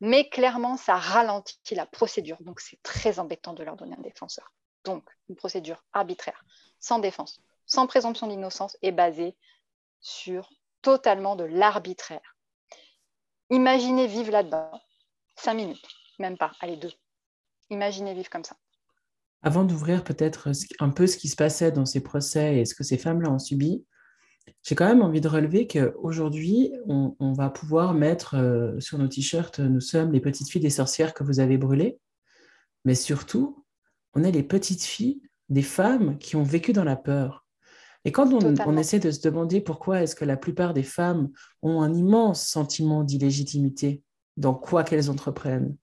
Mais clairement, ça ralentit la procédure. Donc, c'est très embêtant de leur donner un défenseur. Donc, une procédure arbitraire, sans défense, sans présomption d'innocence, est basée sur totalement de l'arbitraire. Imaginez vivre là-dedans, cinq minutes, même pas, allez, deux. Imaginez vivre comme ça. Avant d'ouvrir peut-être un peu ce qui se passait dans ces procès et ce que ces femmes-là ont subi, j'ai quand même envie de relever qu'aujourd'hui, on, on va pouvoir mettre euh, sur nos t-shirts Nous sommes les petites filles des sorcières que vous avez brûlées, mais surtout, on est les petites filles des femmes qui ont vécu dans la peur. Et quand on, essaie de se demander pourquoi est-ce que la plupart des femmes ont un immense sentiment d'illégitimité dans quoi qu'elles entreprennent,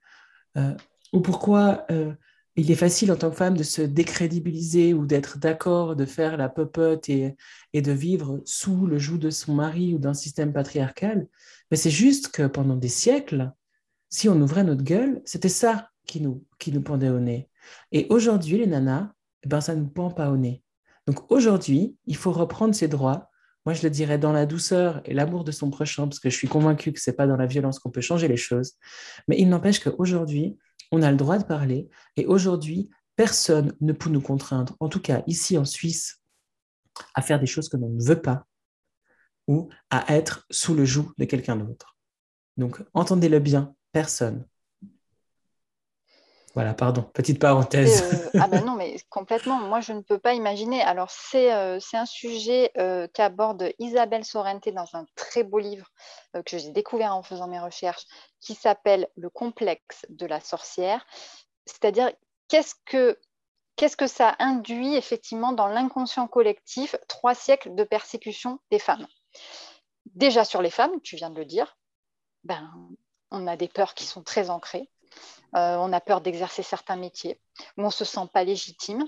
euh, ou pourquoi euh, il est facile en tant que femme de se décrédibiliser ou d'être d'accord de faire la popote et, de vivre sous le joug de son mari ou d'un système patriarcal. Mais c'est juste que pendant des siècles, si on ouvrait notre gueule, c'était ça qui nous, qui nous pendait au nez. Et aujourd'hui, les nanas, eh ben, ça ne nous pend pas au nez. Donc aujourd'hui, il faut reprendre ses droits. Moi, je le dirais dans la douceur et l'amour de son prochain, parce que je suis convaincue que ce n'est pas dans la violence qu'on peut changer les choses. Mais il n'empêche qu'aujourd'hui, on a le droit de parler. Et aujourd'hui, personne ne peut nous contraindre, en tout cas ici en Suisse, à faire des choses que l'on ne veut pas ou à être sous le joug de quelqu'un d'autre. Donc, entendez-le bien, personne. Voilà, pardon, petite parenthèse. Euh, ah ben non, mais complètement. Moi, je ne peux pas imaginer. Alors, c'est euh, un sujet euh, qu'aborde Isabelle Sorrente dans un très beau livre que j'ai découvert en faisant mes recherches, qui s'appelle Le complexe de la sorcière. C'est-à-dire, qu'est-ce que qu'est-ce que ça induit effectivement dans l'inconscient collectif trois siècles de persécution des femmes? Déjà sur les femmes, tu viens de le dire, ben, on a des peurs qui sont très ancrées. Euh, on a peur d'exercer certains métiers, où on ne se sent pas légitime,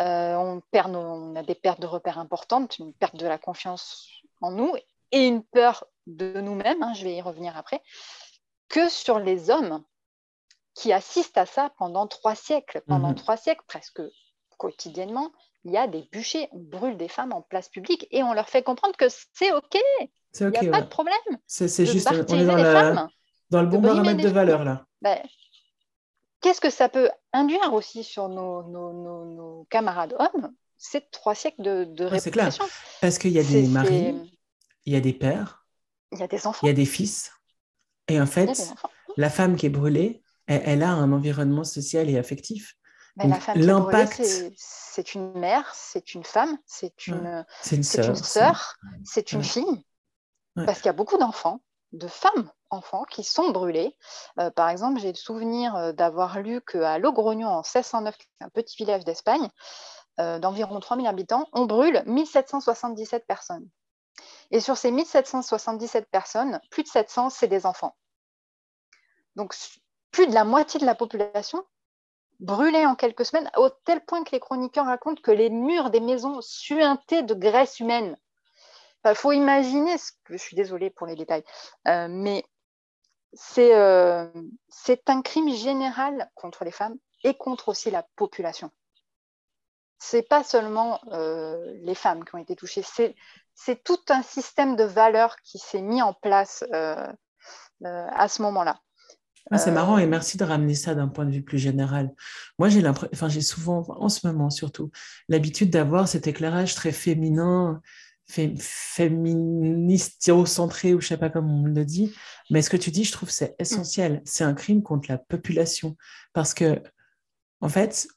euh, on, perd on a des pertes de repères importantes, une perte de la confiance en nous et une peur de nous-mêmes, hein, je vais y revenir après, que sur les hommes qui assistent à ça pendant trois siècles. Pendant mhm. trois siècles, presque quotidiennement, il y a des bûchers, on brûle des femmes en place publique et on leur fait comprendre que c'est OK. Il n'y a pas de problème. C'est juste, on est dans, dans le bon paramètre de valeur là. Ben, Qu'est-ce que ça peut induire aussi sur nos, camarades hommes C'est trois siècles de, de répression. Parce qu'il y a des maris, il y a des pères, il y a des enfants, il y a des fils. Et en fait, la femme qui est brûlée, elle, a un environnement social et affectif. l'impact, c'est une mère, c'est une femme, c'est une, c'est une sœur, c'est une, fille. Parce qu'il y a beaucoup d'enfants, de femmes enfants qui sont brûlés. Euh, par exemple, j'ai le souvenir euh, d'avoir lu qu'à Logrognon, en 1609, un petit village d'Espagne, euh, d'environ 3000 habitants, on brûle 1777 personnes. Et sur ces 1777 personnes, plus de 700, c'est des enfants. Donc, plus de la moitié de la population brûlée en quelques semaines, au tel point que les chroniqueurs racontent que les murs des maisons suintaient de graisse humaine. Il faut imaginer, ce que, je suis désolée pour les détails, mais euh, c'est un crime général contre les femmes et contre aussi la population. Ce n'est pas seulement euh, les femmes qui ont été touchées, c'est tout un système de valeurs qui s'est mis en place euh, à ce moment-là. Ah, c'est marrant et merci de ramener ça d'un point de vue plus général. Moi, j'ai enfin, j'ai souvent, en ce moment surtout, l'habitude d'avoir cet éclairage très féminin féministo-centré, ou je sais pas comment on le dit, mais ce que tu dis, je trouve c'est essentiel. C'est un crime contre la population. Parce que, en fait,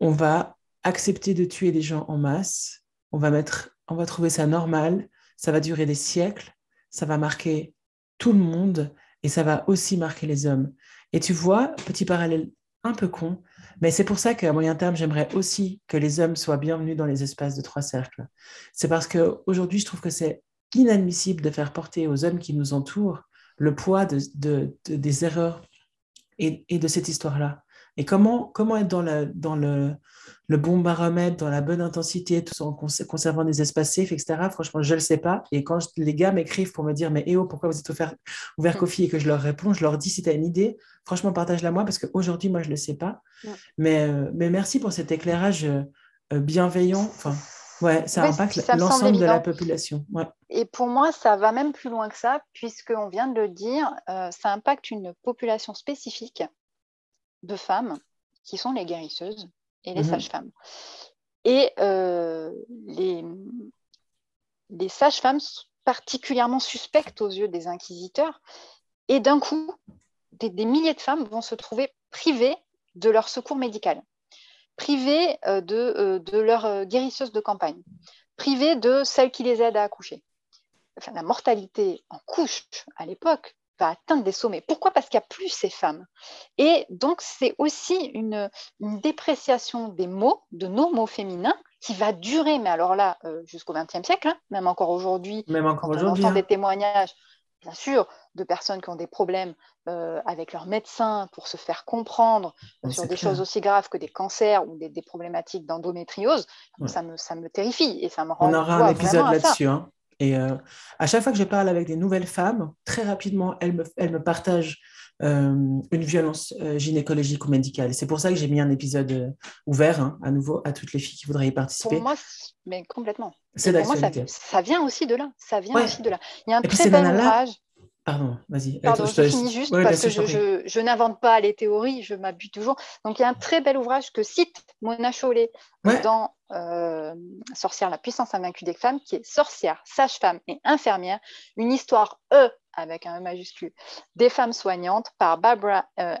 on va accepter de tuer des gens en masse, on va mettre, on va trouver ça normal, ça va durer des siècles, ça va marquer tout le monde et ça va aussi marquer les hommes. Et tu vois, petit parallèle un peu con, mais c'est pour ça qu'à moyen terme, j'aimerais aussi que les hommes soient bienvenus dans les espaces de trois cercles. C'est parce qu'aujourd'hui, je trouve que c'est inadmissible de faire porter aux hommes qui nous entourent le poids de, des erreurs et de cette histoire-là. Et comment, comment être dans, le, dans le, le, bon baromètre, dans la bonne intensité, tout en conservant des espaces safe, etc. Franchement, je ne le sais pas. Et quand les gars m'écrivent pour me dire, mais Eo, pourquoi vous êtes ouvert, ouvert Coffee et que je leur réponds, je leur dis, si tu as une idée, franchement, partage-la moi parce qu'aujourd'hui, moi, je ne le sais pas. Mais, euh, mais merci pour cet éclérage euh, bienveillant. Enfin, ouais, ça impacte l'ensemble de la population. Ouais. Et pour moi, ça va même plus loin que ça, puisqu'on vient de le dire, euh, ça impacte une population spécifique de femmes qui sont les guérisseuses et les mhm. sages-femmes. Et euh, les, les sages-femmes particulièrement suspectes aux yeux des inquisiteurs. Et d'un coup, des, milliers de femmes vont se trouver privées de leur secours médical, privées euh, de, euh, de leur guérisseuse de campagne, privées de celle qui les aide à accoucher. Enfin, la mortalité en couche à l'époque va atteindre des sommets. Pourquoi? Parce qu'il n'y a plus ces femmes. Et donc, c'est aussi une, dépréciation des mots, de nos mots féminins, qui va durer, mais alors là, euh, jusqu'au XXe siècle, hein, même encore aujourd'hui, même encore aujourd'hui, on entend hein. des témoignages, bien sûr, de personnes qui ont des problèmes euh, avec leurs médecins pour se faire comprendre sur des choses aussi graves que des cancers ou des, problématiques d'endométriose, ça, me, ça me terrifie et ça me rend. On aura un épisode là-dessus. Hein. Et euh, à chaque fois que je parle avec des nouvelles femmes, très rapidement, elles me, elles me partagent euh, une violence euh, gynécologique ou médicale. C'est pour ça que j'ai mis un épisode ouvert hein, à nouveau à toutes les filles qui voudraient y participer. Pour moi, mais complètement. C'est Pour moi, ça, vient aussi de là. Ça vient aussi de là. Il y a un très bel ouvrage. Pardon, vas-y. Pardon, je, finis juste parce que je, je, n'invente pas les théories, je m'appuie toujours. Donc, il y a un très bel ouvrage que cite Mona Chollet dans euh, Sorcière, la puissance invaincue des femmes, qui est Sorcière, sage-femme et infirmière, une histoire E avec un E majuscule, des femmes soignantes par Barbara euh,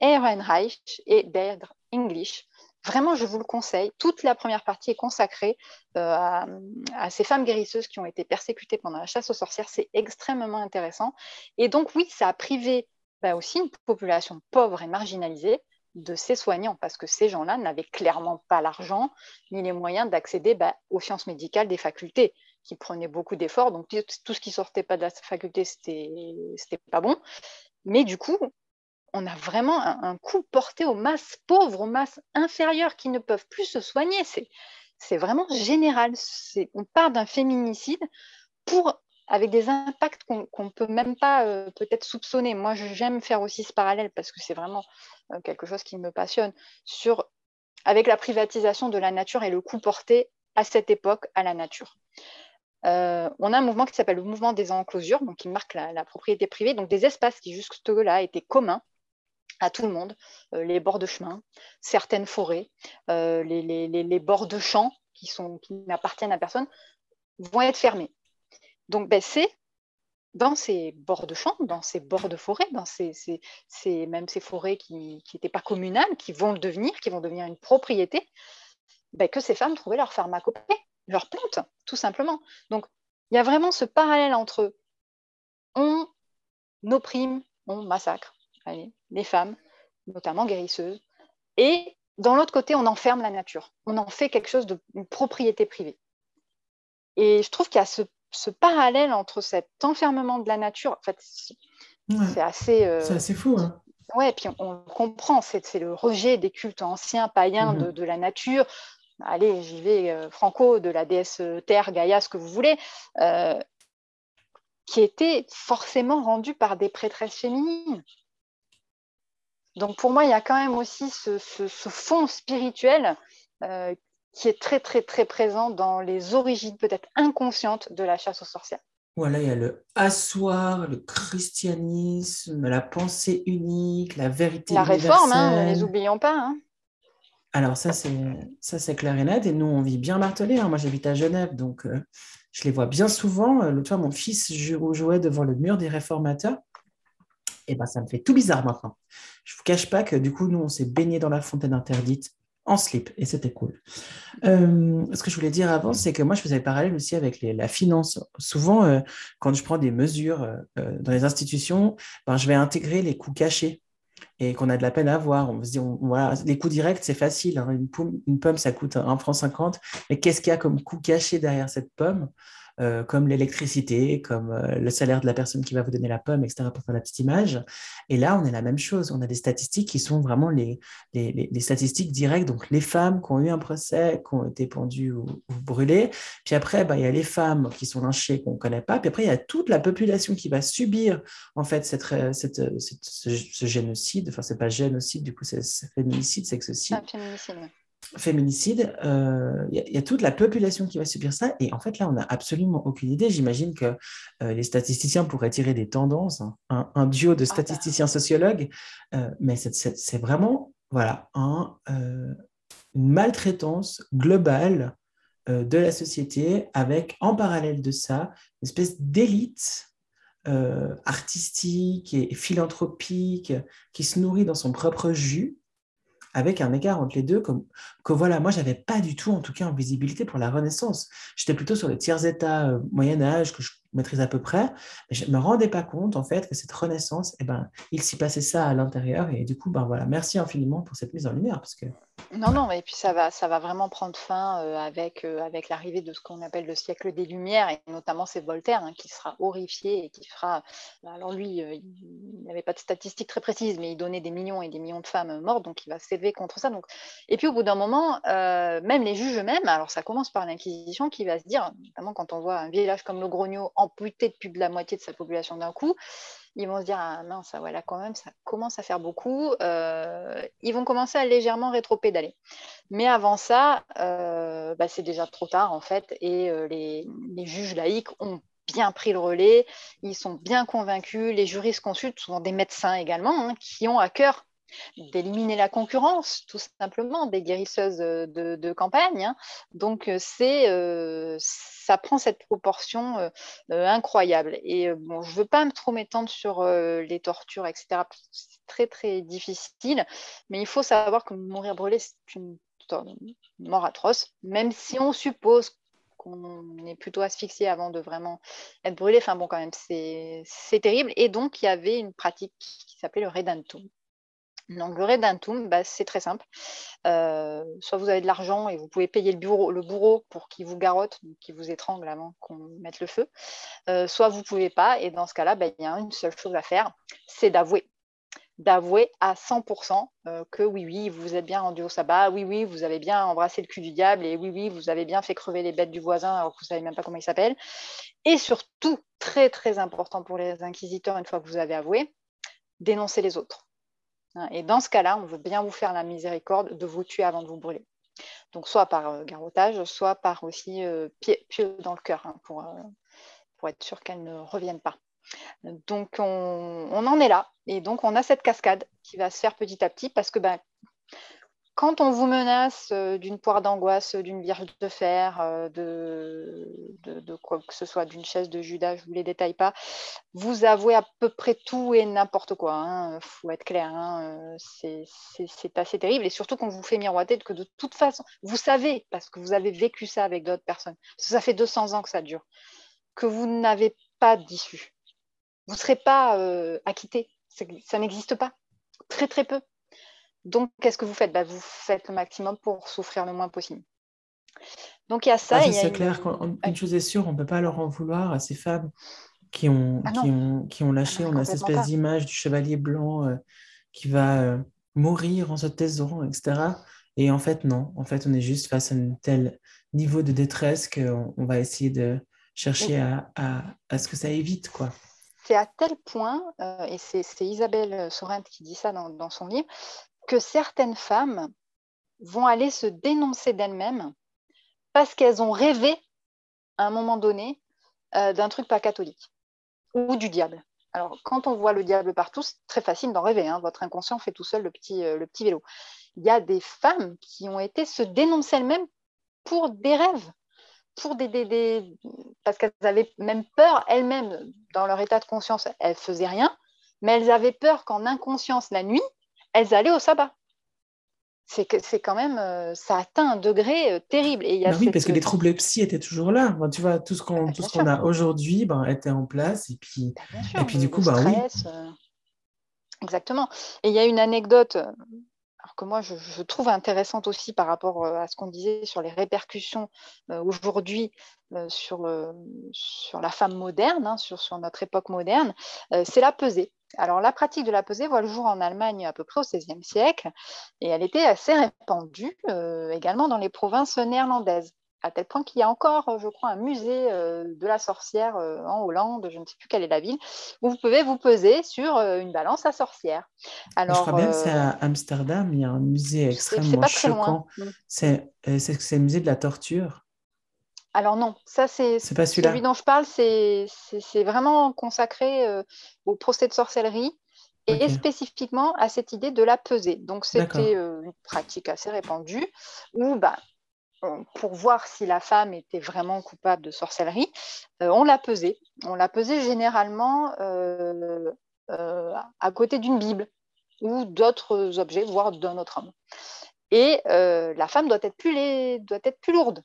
Ehrenreich et Deirdre English. Vraiment, je vous le conseille. Toute la première partie est consacrée euh, à, ces femmes guérisseuses qui ont été persécutées pendant la chasse aux sorcières. C'est extrêmement intéressant. Et donc, oui, ça a privé bah, aussi une population pauvre et marginalisée de ces soignants, parce que ces gens-là n'avaient clairement pas l'argent ni les moyens d'accéder bah, aux sciences médicales des facultés, qui prenaient beaucoup d'efforts. Donc, tout ce qui sortait pas de la faculté, c'était pas bon. Mais du coup, on a vraiment un, coup porté aux masses pauvres, aux masses inférieures qui ne peuvent plus se soigner. C'est vraiment général. On part d'un féminicide avec des impacts qu'on ne peut même pas euh, peut-être soupçonner. Moi, j'aime faire aussi ce parallèle parce que c'est vraiment euh, quelque chose qui me passionne avec la privatisation de la nature et le coup porté à cette époque à la nature. Euh, on a un mouvement qui s'appelle le mouvement des enclosures, donc qui marque la propriété privée, donc des espaces qui jusque-là étaient communs à tout le monde, euh, les bords de chemin, certaines forêts, euh, les, bords de champs qui, qui n'appartiennent à personne, vont être fermés. Donc, ben, c'est dans ces bords de champs, dans ces bords de forêt, dans ces, même ces forêts qui n'étaient pas communales, qui vont le devenir, qui vont devenir une propriété, ben, que ces femmes trouvaient leur pharmacopée, leur plantes, tout simplement. Donc, il y a vraiment ce parallèle entre on opprime, on massacre, les femmes, notamment guérisseuses. Et dans l'autre côté, on enferme la nature. On en fait quelque chose d'une propriété privée. Et je trouve qu'il y a ce, parallèle entre cet enfermement de la nature. En fait, c'est assez. Euh, c'est assez fou. Hein. Ouais, puis on, comprend. C'est le rejet des cultes anciens, païens de, mm-hmm. la nature. Allez, j'y vais, euh, Franco, de la déesse Terre, Gaïa, ce que vous voulez. Euh, qui était forcément rendu par des prêtresses féminines. Donc pour moi, il y a quand même aussi ce, fond spirituel euh, qui est très très très présent dans les origines peut-être inconscientes de la chasse aux sorcières. Voilà, il y a le assoir, le christianisme, la pensée unique, la vérité La réforme, hein, ne les oublions pas. Hein. Alors ça c'est ça c'est clair et net et nous on vit bien martelé. Hein. Moi j'habite à Genève donc euh, je les vois bien souvent. L'autre fois, mon fils jouait devant le mur des réformateurs. Et ben, ça me fait tout bizarre maintenant. Je vous cache pas que du coup, nous, on s'est baigné dans la fontaine interdite en slip et c'était cool. Euh, ce que je voulais dire avant, c'est que moi, je faisais le parallèle aussi avec la finance. Souvent, euh, quand je prends des mesures euh, dans les institutions, ben, je vais intégrer les coûts cachés et qu'on a de la peine à voir. On se dit, les coûts directs, c'est facile. Hein. Une, pomme, ça coûte 1,50 franc 50, mais qu'est-ce qu'il y a comme coût caché derrière cette pomme? Euh, comme l'électricité, comme euh, le salaire de la personne qui va vous donner la pomme, etc., pour faire la petite image. Et là, on est la même chose. On a des statistiques qui sont vraiment les, les, statistiques directes. Donc, les femmes qui ont eu un procès, qui ont été pendues ou, brûlées. Puis après, bah, il y a les femmes qui sont lynchées, qu'on ne connaît pas. Puis après, il y a toute la population qui va subir, en fait, cette, cette, ce, génocide. Enfin, ce n'est pas génocide, du coup, c'est féminicide, sexocide. Ah, féminicide, féminicide, il euh, y, a toute la population qui va subir ça. Et en fait, là, on n'a absolument aucune idée. J'imagine que euh, les statisticiens pourraient tirer des tendances, hein. un, duo de ah, bah. statisticiens sociologues, euh, mais c'est vraiment voilà, un, une maltraitance globale de la société avec, en parallèle de ça, une espèce d'élite artistique et philanthropique qui se nourrit dans son propre jus avec un écart entre les deux, comme, que voilà, moi, j'avais pas du tout, en tout cas, en visibilité pour la Renaissance. J'étais plutôt sur le tiers-état euh, Moyen-Âge, que je maîtrise à peu près, mais je me rendais pas compte, en fait, que cette Renaissance, eh ben, il s'y passait ça à l'intérieur, et du coup, ben voilà, merci infiniment pour cette mise en lumière, parce que non, non, et puis ça va, ça va vraiment prendre fin euh, avec, euh, avec l'arrivée de ce qu'on appelle le siècle des Lumières, et notamment c'est Voltaire hein, qui sera horrifié et qui fera. Alors lui, il n'avait pas de statistiques très précises, mais il donnait des millions et des millions de femmes mortes, donc il va s'élever contre ça. Donc... Et puis au bout d'un moment, même les juges eux-mêmes, alors ça commence par l'Inquisition qui va se dire, notamment quand on voit un village comme Logrogno amputé de plus de la moitié de sa population d'un coup, ils vont se dire ah mince voilà quand même ça commence à faire beaucoup euh, ils vont commencer à légèrement rétro-pédaler. Mais avant ça euh, bah, c'est déjà trop tard en fait et euh, les, juges laïcs ont bien pris le relais ils sont bien convaincus les juristes consultent souvent des médecins également hein, qui ont à cœur d'éliminer la concurrence, tout simplement, des guérisseuses euh, de, campagne. Hein. Donc, euh, c'est, euh, ça prend cette proportion incroyable. Et bon, je ne veux pas trop m'étendre sur les tortures, etc. C'est très, très difficile. Mais il faut savoir que mourir brûlé, c'est une, mort atroce, même si on suppose qu'on est plutôt asphyxié avant de vraiment être brûlé. Enfin bon, quand même, c'est terrible. Et donc, il y avait une pratique qui s'appelait le redentum, donc, le redentum, bah, c'est très simple. Euh, soit vous avez de l'argent et vous pouvez payer le, bourreau pour qu'il vous garotte, qu'il vous étrangle avant qu'on mette le feu. Euh, soit vous ne pouvez pas. Et dans ce cas-là, bah, il y a une seule chose à faire, c'est d'avouer. D'avouer à 100% euh, que oui, oui, vous êtes bien rendu au sabbat, oui, oui, vous avez bien embrassé le cul du diable, et oui, oui, vous avez bien fait crever les bêtes du voisin alors que vous ne savez même pas comment il s'appelle. Et surtout, très, très important pour les inquisiteurs, une fois que vous avez avoué, dénoncer les autres et dans ce cas-là, on veut bien vous faire la miséricorde de vous tuer avant de vous brûler. Donc soit par euh, garrotage, soit par aussi euh, pied, dans le cœur, hein, pour, euh, pour, être sûr qu'elle ne revienne pas. Donc on, en est là. Et donc on a cette cascade qui va se faire petit à petit parce que ben, quand on vous menace euh, d'une poire d'angoisse, d'une vierge de fer, euh, de, quoi que ce soit, d'une chaise de Judas, je ne vous les détaille pas, vous avouez à peu près tout et n'importe quoi. Il hein. faut être clair, hein. c'est assez terrible. Et surtout qu'on vous fait miroiter que de toute façon, vous savez, parce que vous avez vécu ça avec d'autres personnes, ça fait 200 ans que ça dure, que vous n'avez pas d'issue. Vous ne serez pas euh, acquitté. Ça n'existe pas. Très, très peu. Donc, qu'est-ce que vous faites? Bah, Vous faites le maximum pour souffrir le moins possible. Donc, il y a ça. Ah, c'est clair, une... chose est sûre, on ne peut pas leur en vouloir à ces femmes qui ont, ah qui ont, qui ont lâché. Ah on a cette espèce d'image du chevalier blanc euh, qui va euh, mourir en se taisant, etc. Et en fait, non. En fait, on est juste face à un tel niveau de détresse qu'on on va essayer de chercher à, à, ce que ça évite, quoi. C'est à tel point, euh, et c'est Isabelle Sorrent qui dit ça dans, dans son livre, que certaines femmes vont aller se dénoncer d'elles-mêmes parce qu'elles ont rêvé à un moment donné euh, d'un truc pas catholique ou du diable. Alors, quand on voit le diable partout, c'est très facile d'en rêver. Hein. Votre inconscient fait tout seul le petit, euh, le petit vélo. Il y a des femmes qui ont été se dénoncer elles-mêmes pour des rêves pour des, parce qu'elles avaient même peur elles-mêmes dans leur état de conscience, elles faisaient rien, mais elles avaient peur qu'en inconscience la nuit, elles allaient au sabbat. C'est que c'est quand même, euh, ça atteint un degré euh, terrible. Et bah oui, parce que les troubles psy étaient toujours là. tu vois, tout ce qu'on tout ce qu'on a aujourd'hui ben, était en place. Et puis, bah, et puis du coup, bah, oui. Euh, exactement. Et il y a une anecdote que moi je, trouve intéressante aussi par rapport à ce qu'on disait sur les répercussions aujourd'hui sur, sur la femme moderne, hein, sur, sur, notre époque moderne, c'est la pesée. Alors la pratique de la pesée voit le jour en Allemagne à peu près au XVIe siècle et elle était assez répandue également dans les provinces néerlandaises à tel point qu'il y a encore, euh, je crois, un musée euh, de la sorcière euh, en Hollande, je ne sais plus quelle est la ville, où vous pouvez vous peser sur une balance à sorcière. Alors, je crois bien que c'est à Amsterdam, il y a un musée extrêmement choquant. C'est le musée de la torture. Alors non, ça c'est celui dont je parle, c'est vraiment consacré au procès de sorcellerie et spécifiquement à cette idée de la pesée. Donc c'était une pratique assez répandue où bah, pour voir si la femme était vraiment coupable de sorcellerie, euh, on l'a pesée. On l'a pesée généralement euh, euh, à côté d'une Bible ou d'autres objets, voire d'un autre homme. Et la femme doit être plus, lourde.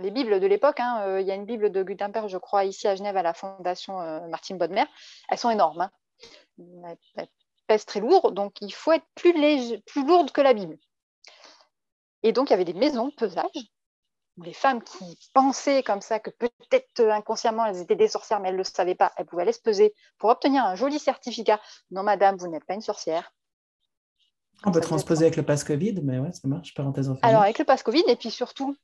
les Bibles de l'époque, hein, il y a une Bible de Gutenberg, je crois, ici à Genève, à la Fondation Martine Bodmer, elles sont énormes. Hein. Elles, pèsent très lourd, donc il faut être plus, plus lourde que la Bible. Et donc, il y avait des maisons de pesage où les femmes qui pensaient comme ça que peut-être euh, inconsciemment elles étaient des sorcières, mais elles ne le savaient pas, elles pouvaient aller se peser pour obtenir un joli certificat. Non, madame, vous n'êtes pas une sorcière. On peut transposer avec le pass Covid, mais ouais, ça marche, parenthèse en Alors, avec le pass Covid, et puis surtout,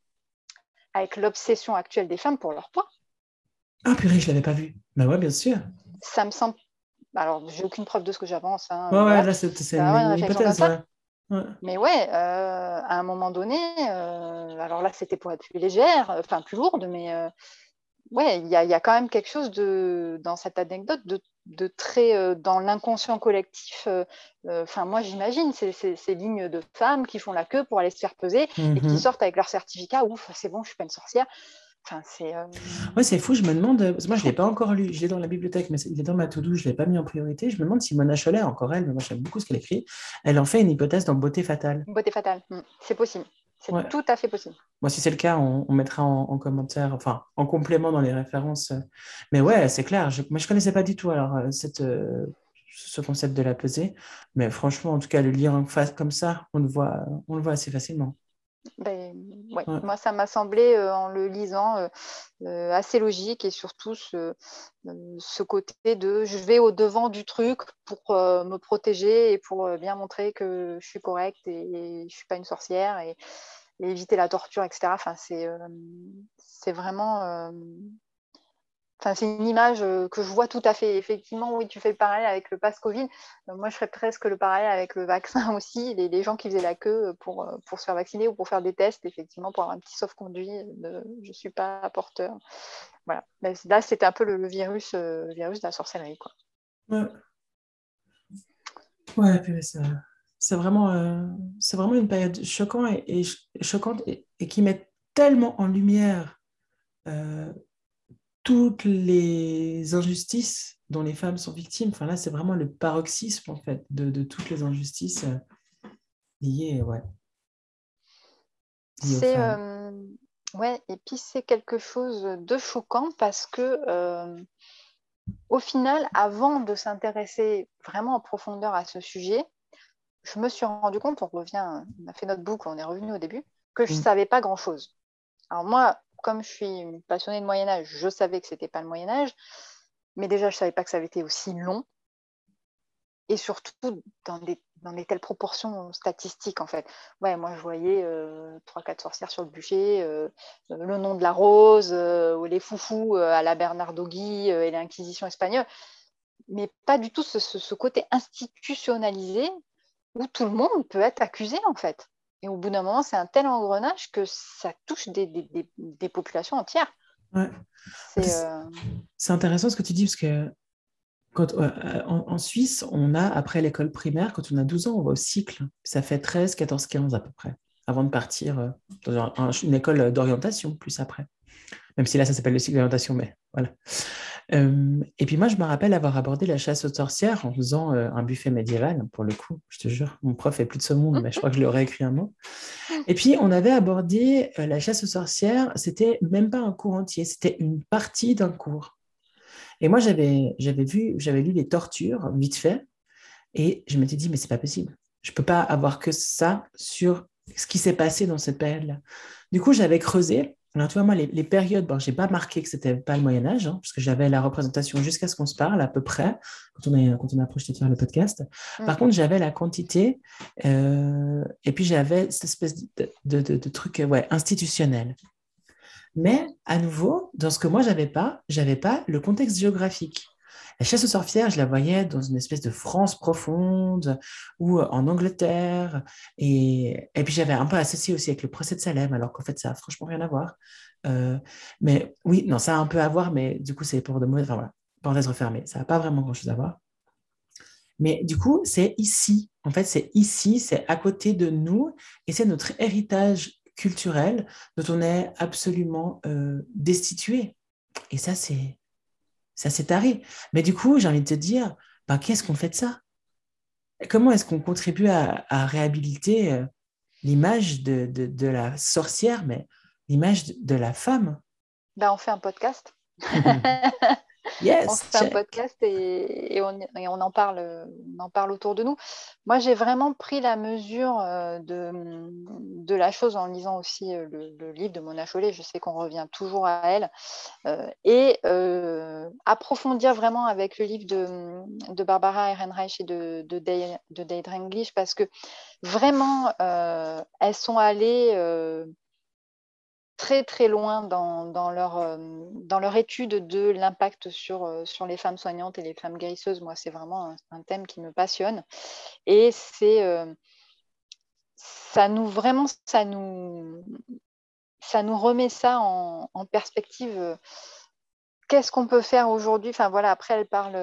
avec l'obsession actuelle des femmes pour leur poids. Ah, purée, je ne l'avais pas vu. Mais bah ouais, bien sûr. Ça me semble. Alors, j'ai aucune preuve de ce que j'avance. Hein, ouais, ouais, là, c'est une hypothèse. Mais ouais, euh, à un moment donné, euh, alors là, c'était pour être plus légère, enfin plus lourde, mais euh, ouais, il y, a quand même quelque chose de, dans cette anecdote de, très dans l'inconscient collectif. Enfin, moi, j'imagine ces, ces, lignes de femmes qui font la queue pour aller se faire peser et qui mm-hmm. sortent avec leur certificat. Ouf, c'est bon, je suis pas une sorcière c'est. Euh, c'est fou. Je me demande. moi, je l'ai pas encore lu. Je l'ai dans la bibliothèque, mais il est dans ma to-do. Je l'ai pas mis en priorité. Je me demande si Mona Cholet, encore elle, mais moi j'aime beaucoup ce qu'elle écrit. Elle en fait une hypothèse dans Beauté fatale. Beauté fatale. Hmm. C'est possible. C'est tout à fait possible. Moi, si c'est le cas, on, mettra en, commentaire, enfin, en complément dans les références. Mais ouais, c'est clair. Je, moi, je connaissais pas du tout alors euh, cette, euh, ce concept de la pesée. Mais franchement, en tout cas, le lire en face comme ça, on le voit, on le voit assez facilement. Ben, ouais. Moi, ça m'a semblé, euh, en le lisant, euh, euh, assez logique et surtout ce, ce, côté de je vais au-devant du truc pour me protéger et pour bien montrer que je suis correcte et, je ne suis pas une sorcière et, et, éviter la torture, etc. Enfin, c'est vraiment c'est une image euh, que je vois tout à fait. Effectivement, oui, tu fais le parallèle avec le pass Covid. Euh, moi, je ferais presque le parallèle avec le vaccin aussi. Les, gens qui faisaient la queue pour, euh, pour se faire vacciner ou pour faire des tests, effectivement, pour avoir un petit sauf-conduit je ne suis pas porteur. Voilà. là, c'était un peu le, virus, virus de la sorcellerie. Quoi. Ouais, ouais c'est vraiment, c'est vraiment une période choquante et, choquante et, qui met tellement en lumière toutes les injustices dont les femmes sont victimes. Enfin là, c'est vraiment le paroxysme en fait de, toutes les injustices euh, liées, ouais. c'est euh, ouais, et puis c'est quelque chose de choquant parce que euh, au final, avant de s'intéresser vraiment en profondeur à ce sujet, je me suis rendu compte, on revient, on a fait notre boucle, on est revenu au début, que je ne mm. savais pas grand chose. Alors moi, comme je suis une passionnée de Moyen Âge, je savais que ce n'était pas le Moyen Âge, mais déjà je savais pas que ça avait été aussi long, et surtout dans des, telles proportions statistiques en fait. Ouais, moi je voyais euh, trois, 4 quatre sorcières sur le bûcher, euh, le nom de la rose, euh, les foufous à la Bernardo Gui et l'Inquisition espagnole, mais pas du tout ce côté institutionnalisé où tout le monde peut être accusé en fait. Et au bout d'un moment, c'est un tel engrenage que ça touche des, populations entières. Euh, c'est intéressant ce que tu dis, parce que quand, euh, en, Suisse, on a, après l'école primaire, quand on a 12 ans, on va au cycle. Ça fait 13, 14, 15 à peu près, avant de partir euh, dans une école d'orientation, plus après. Même si là, ça s'appelle le cycle d'orientation, mais voilà. Et puis moi, je me rappelle avoir abordé la chasse aux sorcières en faisant un buffet médiéval, pour le coup, je te jure, mon prof est plus de ce monde, mais je crois que je lui aurais écrit un mot. Et puis, on avait abordé la chasse aux sorcières, c'était même pas un cours entier, c'était une partie d'un cours. Et moi, j'avais vu, j'avais lu les tortures, vite fait, et je m'étais dit, mais c'est pas possible. Je peux pas avoir que ça sur ce qui s'est passé dans cette période-là. Du coup, j'avais creusé alors, tu vois, moi, les, périodes, bon, je n'ai pas marqué que ce n'était pas le Moyen-Âge, hein, parce que j'avais la représentation jusqu'à ce qu'on se parle, à peu près, quand on a, quand on a de faire le podcast. Par mhm. contre, j'avais la quantité, euh, et puis j'avais cette espèce de, de, de, truc ouais, institutionnel. Mais, à nouveau, dans ce que moi, je n'avais pas, je n'avais pas le contexte géographique. La chasse aux sorcières, je la voyais dans une espèce de France profonde ou en Angleterre. Et, et puis j'avais un peu associé aussi avec le procès de Salem, alors qu'en fait, ça n'a franchement rien à voir. Euh, mais oui, non, ça a un peu à voir, mais du coup, c'est pour de mauvais. Enfin voilà, parenthèse refermée, ça n'a pas vraiment grand-chose à voir. Mais du coup, c'est ici. En fait, c'est ici, c'est à côté de nous, et c'est notre héritage culturel dont on est absolument euh, destitué. Et ça, c'est ça s'est taré. Mais du coup, j'ai envie de te dire, ben, qu'est-ce qu'on fait de ça? Comment est-ce qu'on contribue à, réhabiliter euh, l'image de, la sorcière, mais l'image de, la femme? Ben, On fait un podcast. Yes, on fait un podcast et, on, en parle, on en parle autour de nous. Moi, j'ai vraiment pris la mesure euh, de, la chose en lisant aussi euh, le, livre de Mona Chollet. Je sais qu'on revient toujours à elle. Euh, et approfondir vraiment avec le livre de, Barbara Ehrenreich et de, de, Dade, parce que vraiment, elles sont allées très très loin dans, leur, euh, dans leur étude de l'impact sur, euh, sur les femmes soignantes et les femmes guérisseuses. Moi, c'est vraiment un, thème qui me passionne. Et c'est euh, ça nous vraiment ça nous ça nous remet ça en, perspective. Qu'est-ce qu'on peut faire aujourd'hui? Enfin voilà, après elle parle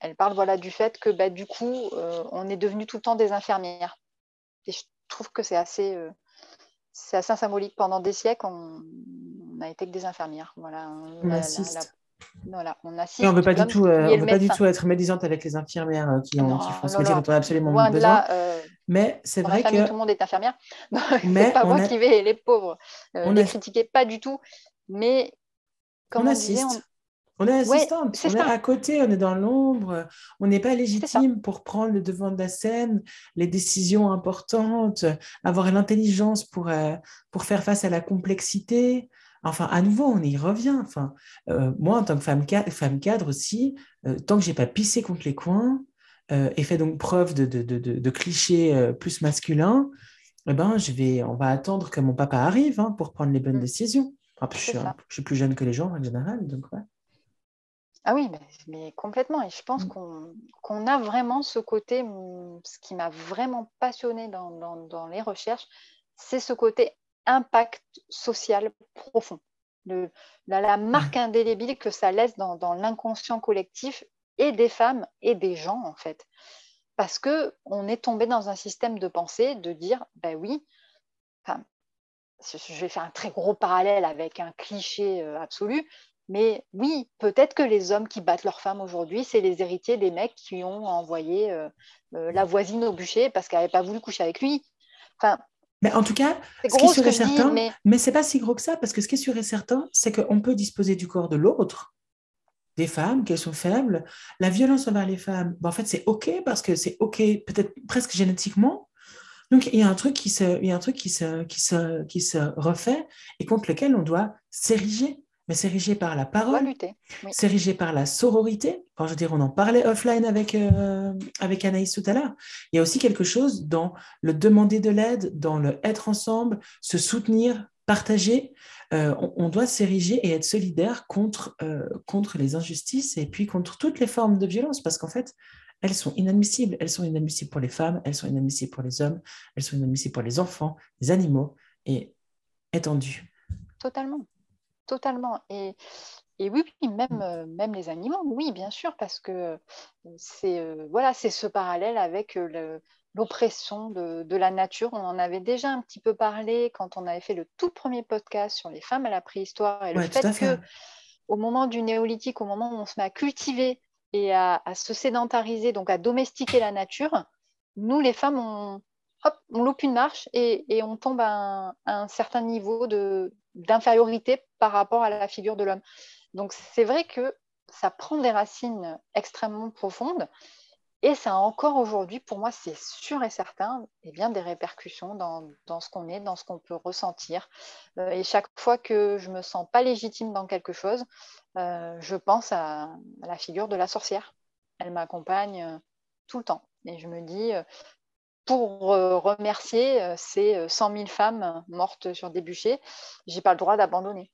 elle parle voilà du fait que bah, du coup on est devenu tout le temps des infirmières. Et je trouve que c'est assez c'est assez symbolique. Pendant des siècles, on n'a été que des infirmières. Voilà, on assiste. voilà, on assiste. Et on ne veut pas du tout, euh, on pas du tout être médisante avec les infirmières euh, qui, ont, font ce métier dont on a absolument besoin. Là, euh, mais c'est vrai que tout le monde est infirmière. c'est pas moi qui vais les pauvres on les critiquer pas du tout, mais comme on, assiste. On est assistante, on est à côté, on est dans l'ombre, on n'est pas légitime pour prendre le devant de la scène, les décisions importantes, avoir l'intelligence pour, euh, pour faire face à la complexité. Enfin, à nouveau, on y revient. Enfin, euh, moi, en tant que femme, cadre, femme cadre aussi, euh, tant que j'ai pas pissé contre les coins et fait donc preuve de, de, de, de clichés plus masculins, eh ben, je vais, on va attendre que mon papa arrive hein, pour prendre les bonnes mm. décisions. je, suis, je, suis, plus jeune que les gens en général, donc ouais. Ah oui, mais, complètement. Et je pense mmh. qu'on a vraiment ce côté, mmh, ce qui m'a vraiment passionné dans, les recherches, c'est ce côté impact social profond. la, marque indélébile que ça laisse dans, l'inconscient collectif et des femmes et des gens, en fait. Parce qu'on est tombé dans un système de pensée de dire, ben oui, je vais faire un très gros parallèle avec un cliché euh, absolu, mais oui, peut-être que les hommes qui battent leurs femmes aujourd'hui, c'est les héritiers des mecs qui ont envoyé euh, euh, la voisine au bûcher parce qu'elle n'avait pas voulu coucher avec lui. Enfin, mais en tout cas, ce qui est sûr et certain, mais, mais c'est pas si gros que ça, parce que ce qui est sûr et certain, c'est qu'on peut disposer du corps de l'autre, des femmes, qu'elles sont faibles. La violence envers les femmes, ben, en fait, c'est OK, parce que c'est OK, peut-être presque génétiquement. Donc, il y a un truc qui se, il y a un truc qui se, qui se, qui se refait et contre lequel on doit s'ériger mais c'est par la parole, c'est érigé par la sororité. Quand je veux dire, on en parlait offline avec, euh, avec Anaïs tout à l'heure. Il y a aussi quelque chose dans le demander de l'aide, dans le être ensemble, se soutenir, partager. Euh, on, doit s'ériger et être solidaire contre, euh, contre les injustices et puis contre toutes les formes de violence parce qu'en fait, elles sont inadmissibles. Elles sont inadmissibles pour les femmes, elles sont inadmissibles pour les hommes, elles sont inadmissibles pour les enfants, les animaux et étendues. Totalement. Totalement. Et, oui, même, mmh. euh, même les animaux, oui, bien sûr, parce que c'est euh, voilà, c'est ce parallèle avec le, l'oppression de, la nature. On en avait déjà un petit peu parlé quand on avait fait le tout premier podcast sur les femmes à la préhistoire et le fait, que au moment du néolithique, au moment où on se met à cultiver et à, se sédentariser, donc à domestiquer la nature, nous les femmes, on, hop, on loupe une marche et, on tombe à un, certain niveau d'infériorité par rapport à la figure de l'homme. Donc c'est vrai que ça prend des racines extrêmement profondes et ça a encore aujourd'hui, pour moi, c'est sûr et certain, eh bien, des répercussions dans, ce qu'on est, dans ce qu'on peut ressentir. Euh, et chaque fois que je me sens pas légitime dans quelque chose, euh, je pense à, la figure de la sorcière. Elle m'accompagne euh, tout le temps. Et je me dis, pour remercier ces 100 000 femmes mortes sur des bûchers, j'ai pas le droit d'abandonner.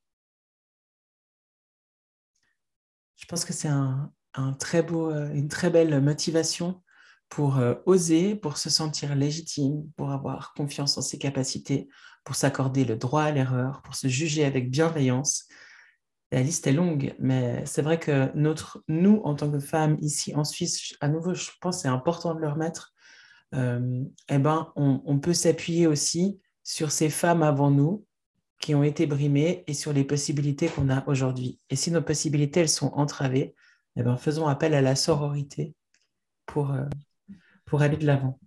Je pense que c'est un, très beau, euh, une très belle motivation pour euh, oser, pour se sentir légitime, pour avoir confiance en ses capacités, pour s'accorder le droit à l'erreur, pour se juger avec bienveillance. La liste est longue, mais c'est vrai que notre, nous, en tant que femmes ici en Suisse, à nouveau, je pense que c'est important de le remettre, euh, eh ben, on, on peut s'appuyer aussi sur ces femmes avant nous qui ont été brimées et sur les possibilités qu'on a aujourd'hui. Et si nos possibilités, elles sont entravées, eh ben, faisons appel à la sororité pour, euh, pour aller de l'avant.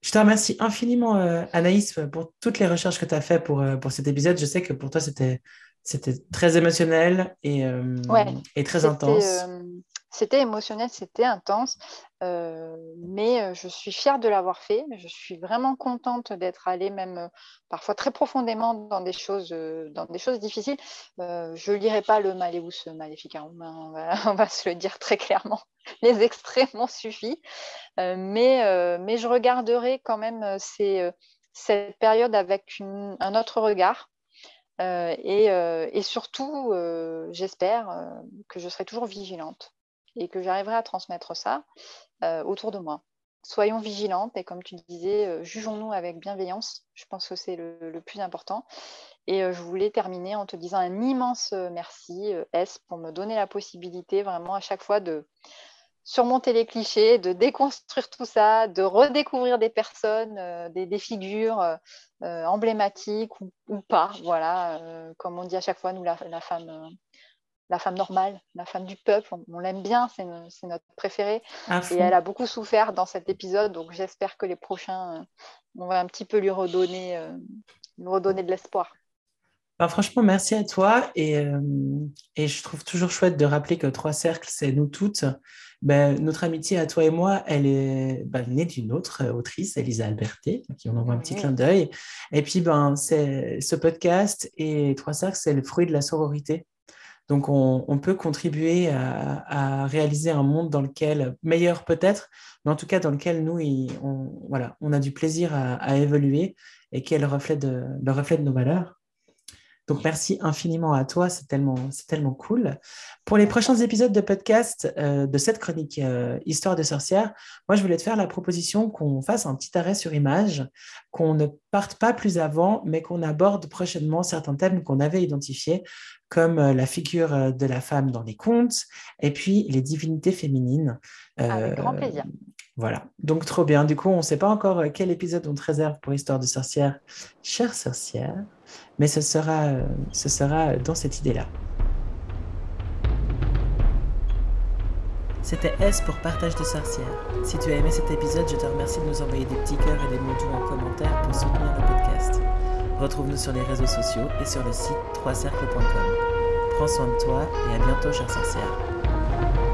Je te remercie infiniment, euh, Anaïs, pour toutes les recherches que tu as faites pour, euh, pour cet épisode. Je sais que pour toi, c'était, c'était très émotionnel et, et très intense. C'était émotionnel, c'était intense, euh, mais euh, je suis fière de l'avoir fait. Je suis vraiment contente d'être allée même euh, parfois très profondément dans des choses, dans des choses difficiles. je ne lirai pas le Maléus Maléfica, on va, on va, se le dire très clairement. Les extraits m'ont suffi, mais, mais je regarderai quand même cette période avec un autre regard. et, surtout, j'espère que je serai toujours vigilante et que j'arriverai à transmettre ça euh, autour de moi. Soyons vigilantes et comme tu disais, euh, jugeons-nous avec bienveillance. Je pense que c'est le, plus important. Et euh, je voulais terminer en te disant un immense merci, S, pour me donner la possibilité vraiment à chaque fois de surmonter les clichés, de déconstruire tout ça, de redécouvrir des personnes, des, figures emblématiques ou, pas. Voilà, comme on dit à chaque fois, nous, la, la femme la femme normale, la femme du peuple. On, l'aime bien, c'est notre préférée. Et elle a beaucoup souffert dans cet épisode, donc j'espère que les prochains, euh, on va un petit peu lui redonner, euh, redonner de l'espoir. Ben, franchement, merci à toi. Et, euh, et, je trouve toujours chouette de rappeler que Trois Cercles, c'est nous toutes. Ben, notre amitié à toi et moi, elle est ben, née d'une autre autrice, Elisa Alberté, qui on envoie un petit clin d'œil. Et puis, ben, c'est ce podcast et Trois Cercles, c'est le fruit de la sororité. Donc, on, peut contribuer à, réaliser un monde dans lequel, meilleur peut-être, mais en tout cas dans lequel nous, on, voilà, on a du plaisir à, évoluer et qui est le reflet de, le reflet de nos valeurs. Donc, merci infiniment à toi, c'est tellement, c'est tellement cool. Pour les prochains épisodes de podcast euh, de cette chronique euh, Histoire de sorcière, moi, je voulais te faire la proposition qu'on fasse un petit arrêt sur image, qu'on ne parte pas plus avant, mais qu'on aborde prochainement certains thèmes qu'on avait identifiés, comme euh, la figure de la femme dans les contes, et puis les divinités féminines. Avec grand plaisir. Voilà, donc trop bien. Du coup, on ne sait pas encore quel épisode on te réserve pour Histoire de sorcière, chère sorcière mais ce sera, ce sera dans cette idée-là. C'était S pour Partage de Sorcières. Si tu as aimé cet épisode, je te remercie de nous envoyer des petits cœurs et des mots en commentaire pour soutenir le podcast. Retrouve-nous sur les réseaux sociaux et sur le site 3cercles.com. Prends soin de toi et à bientôt, chère sorcière.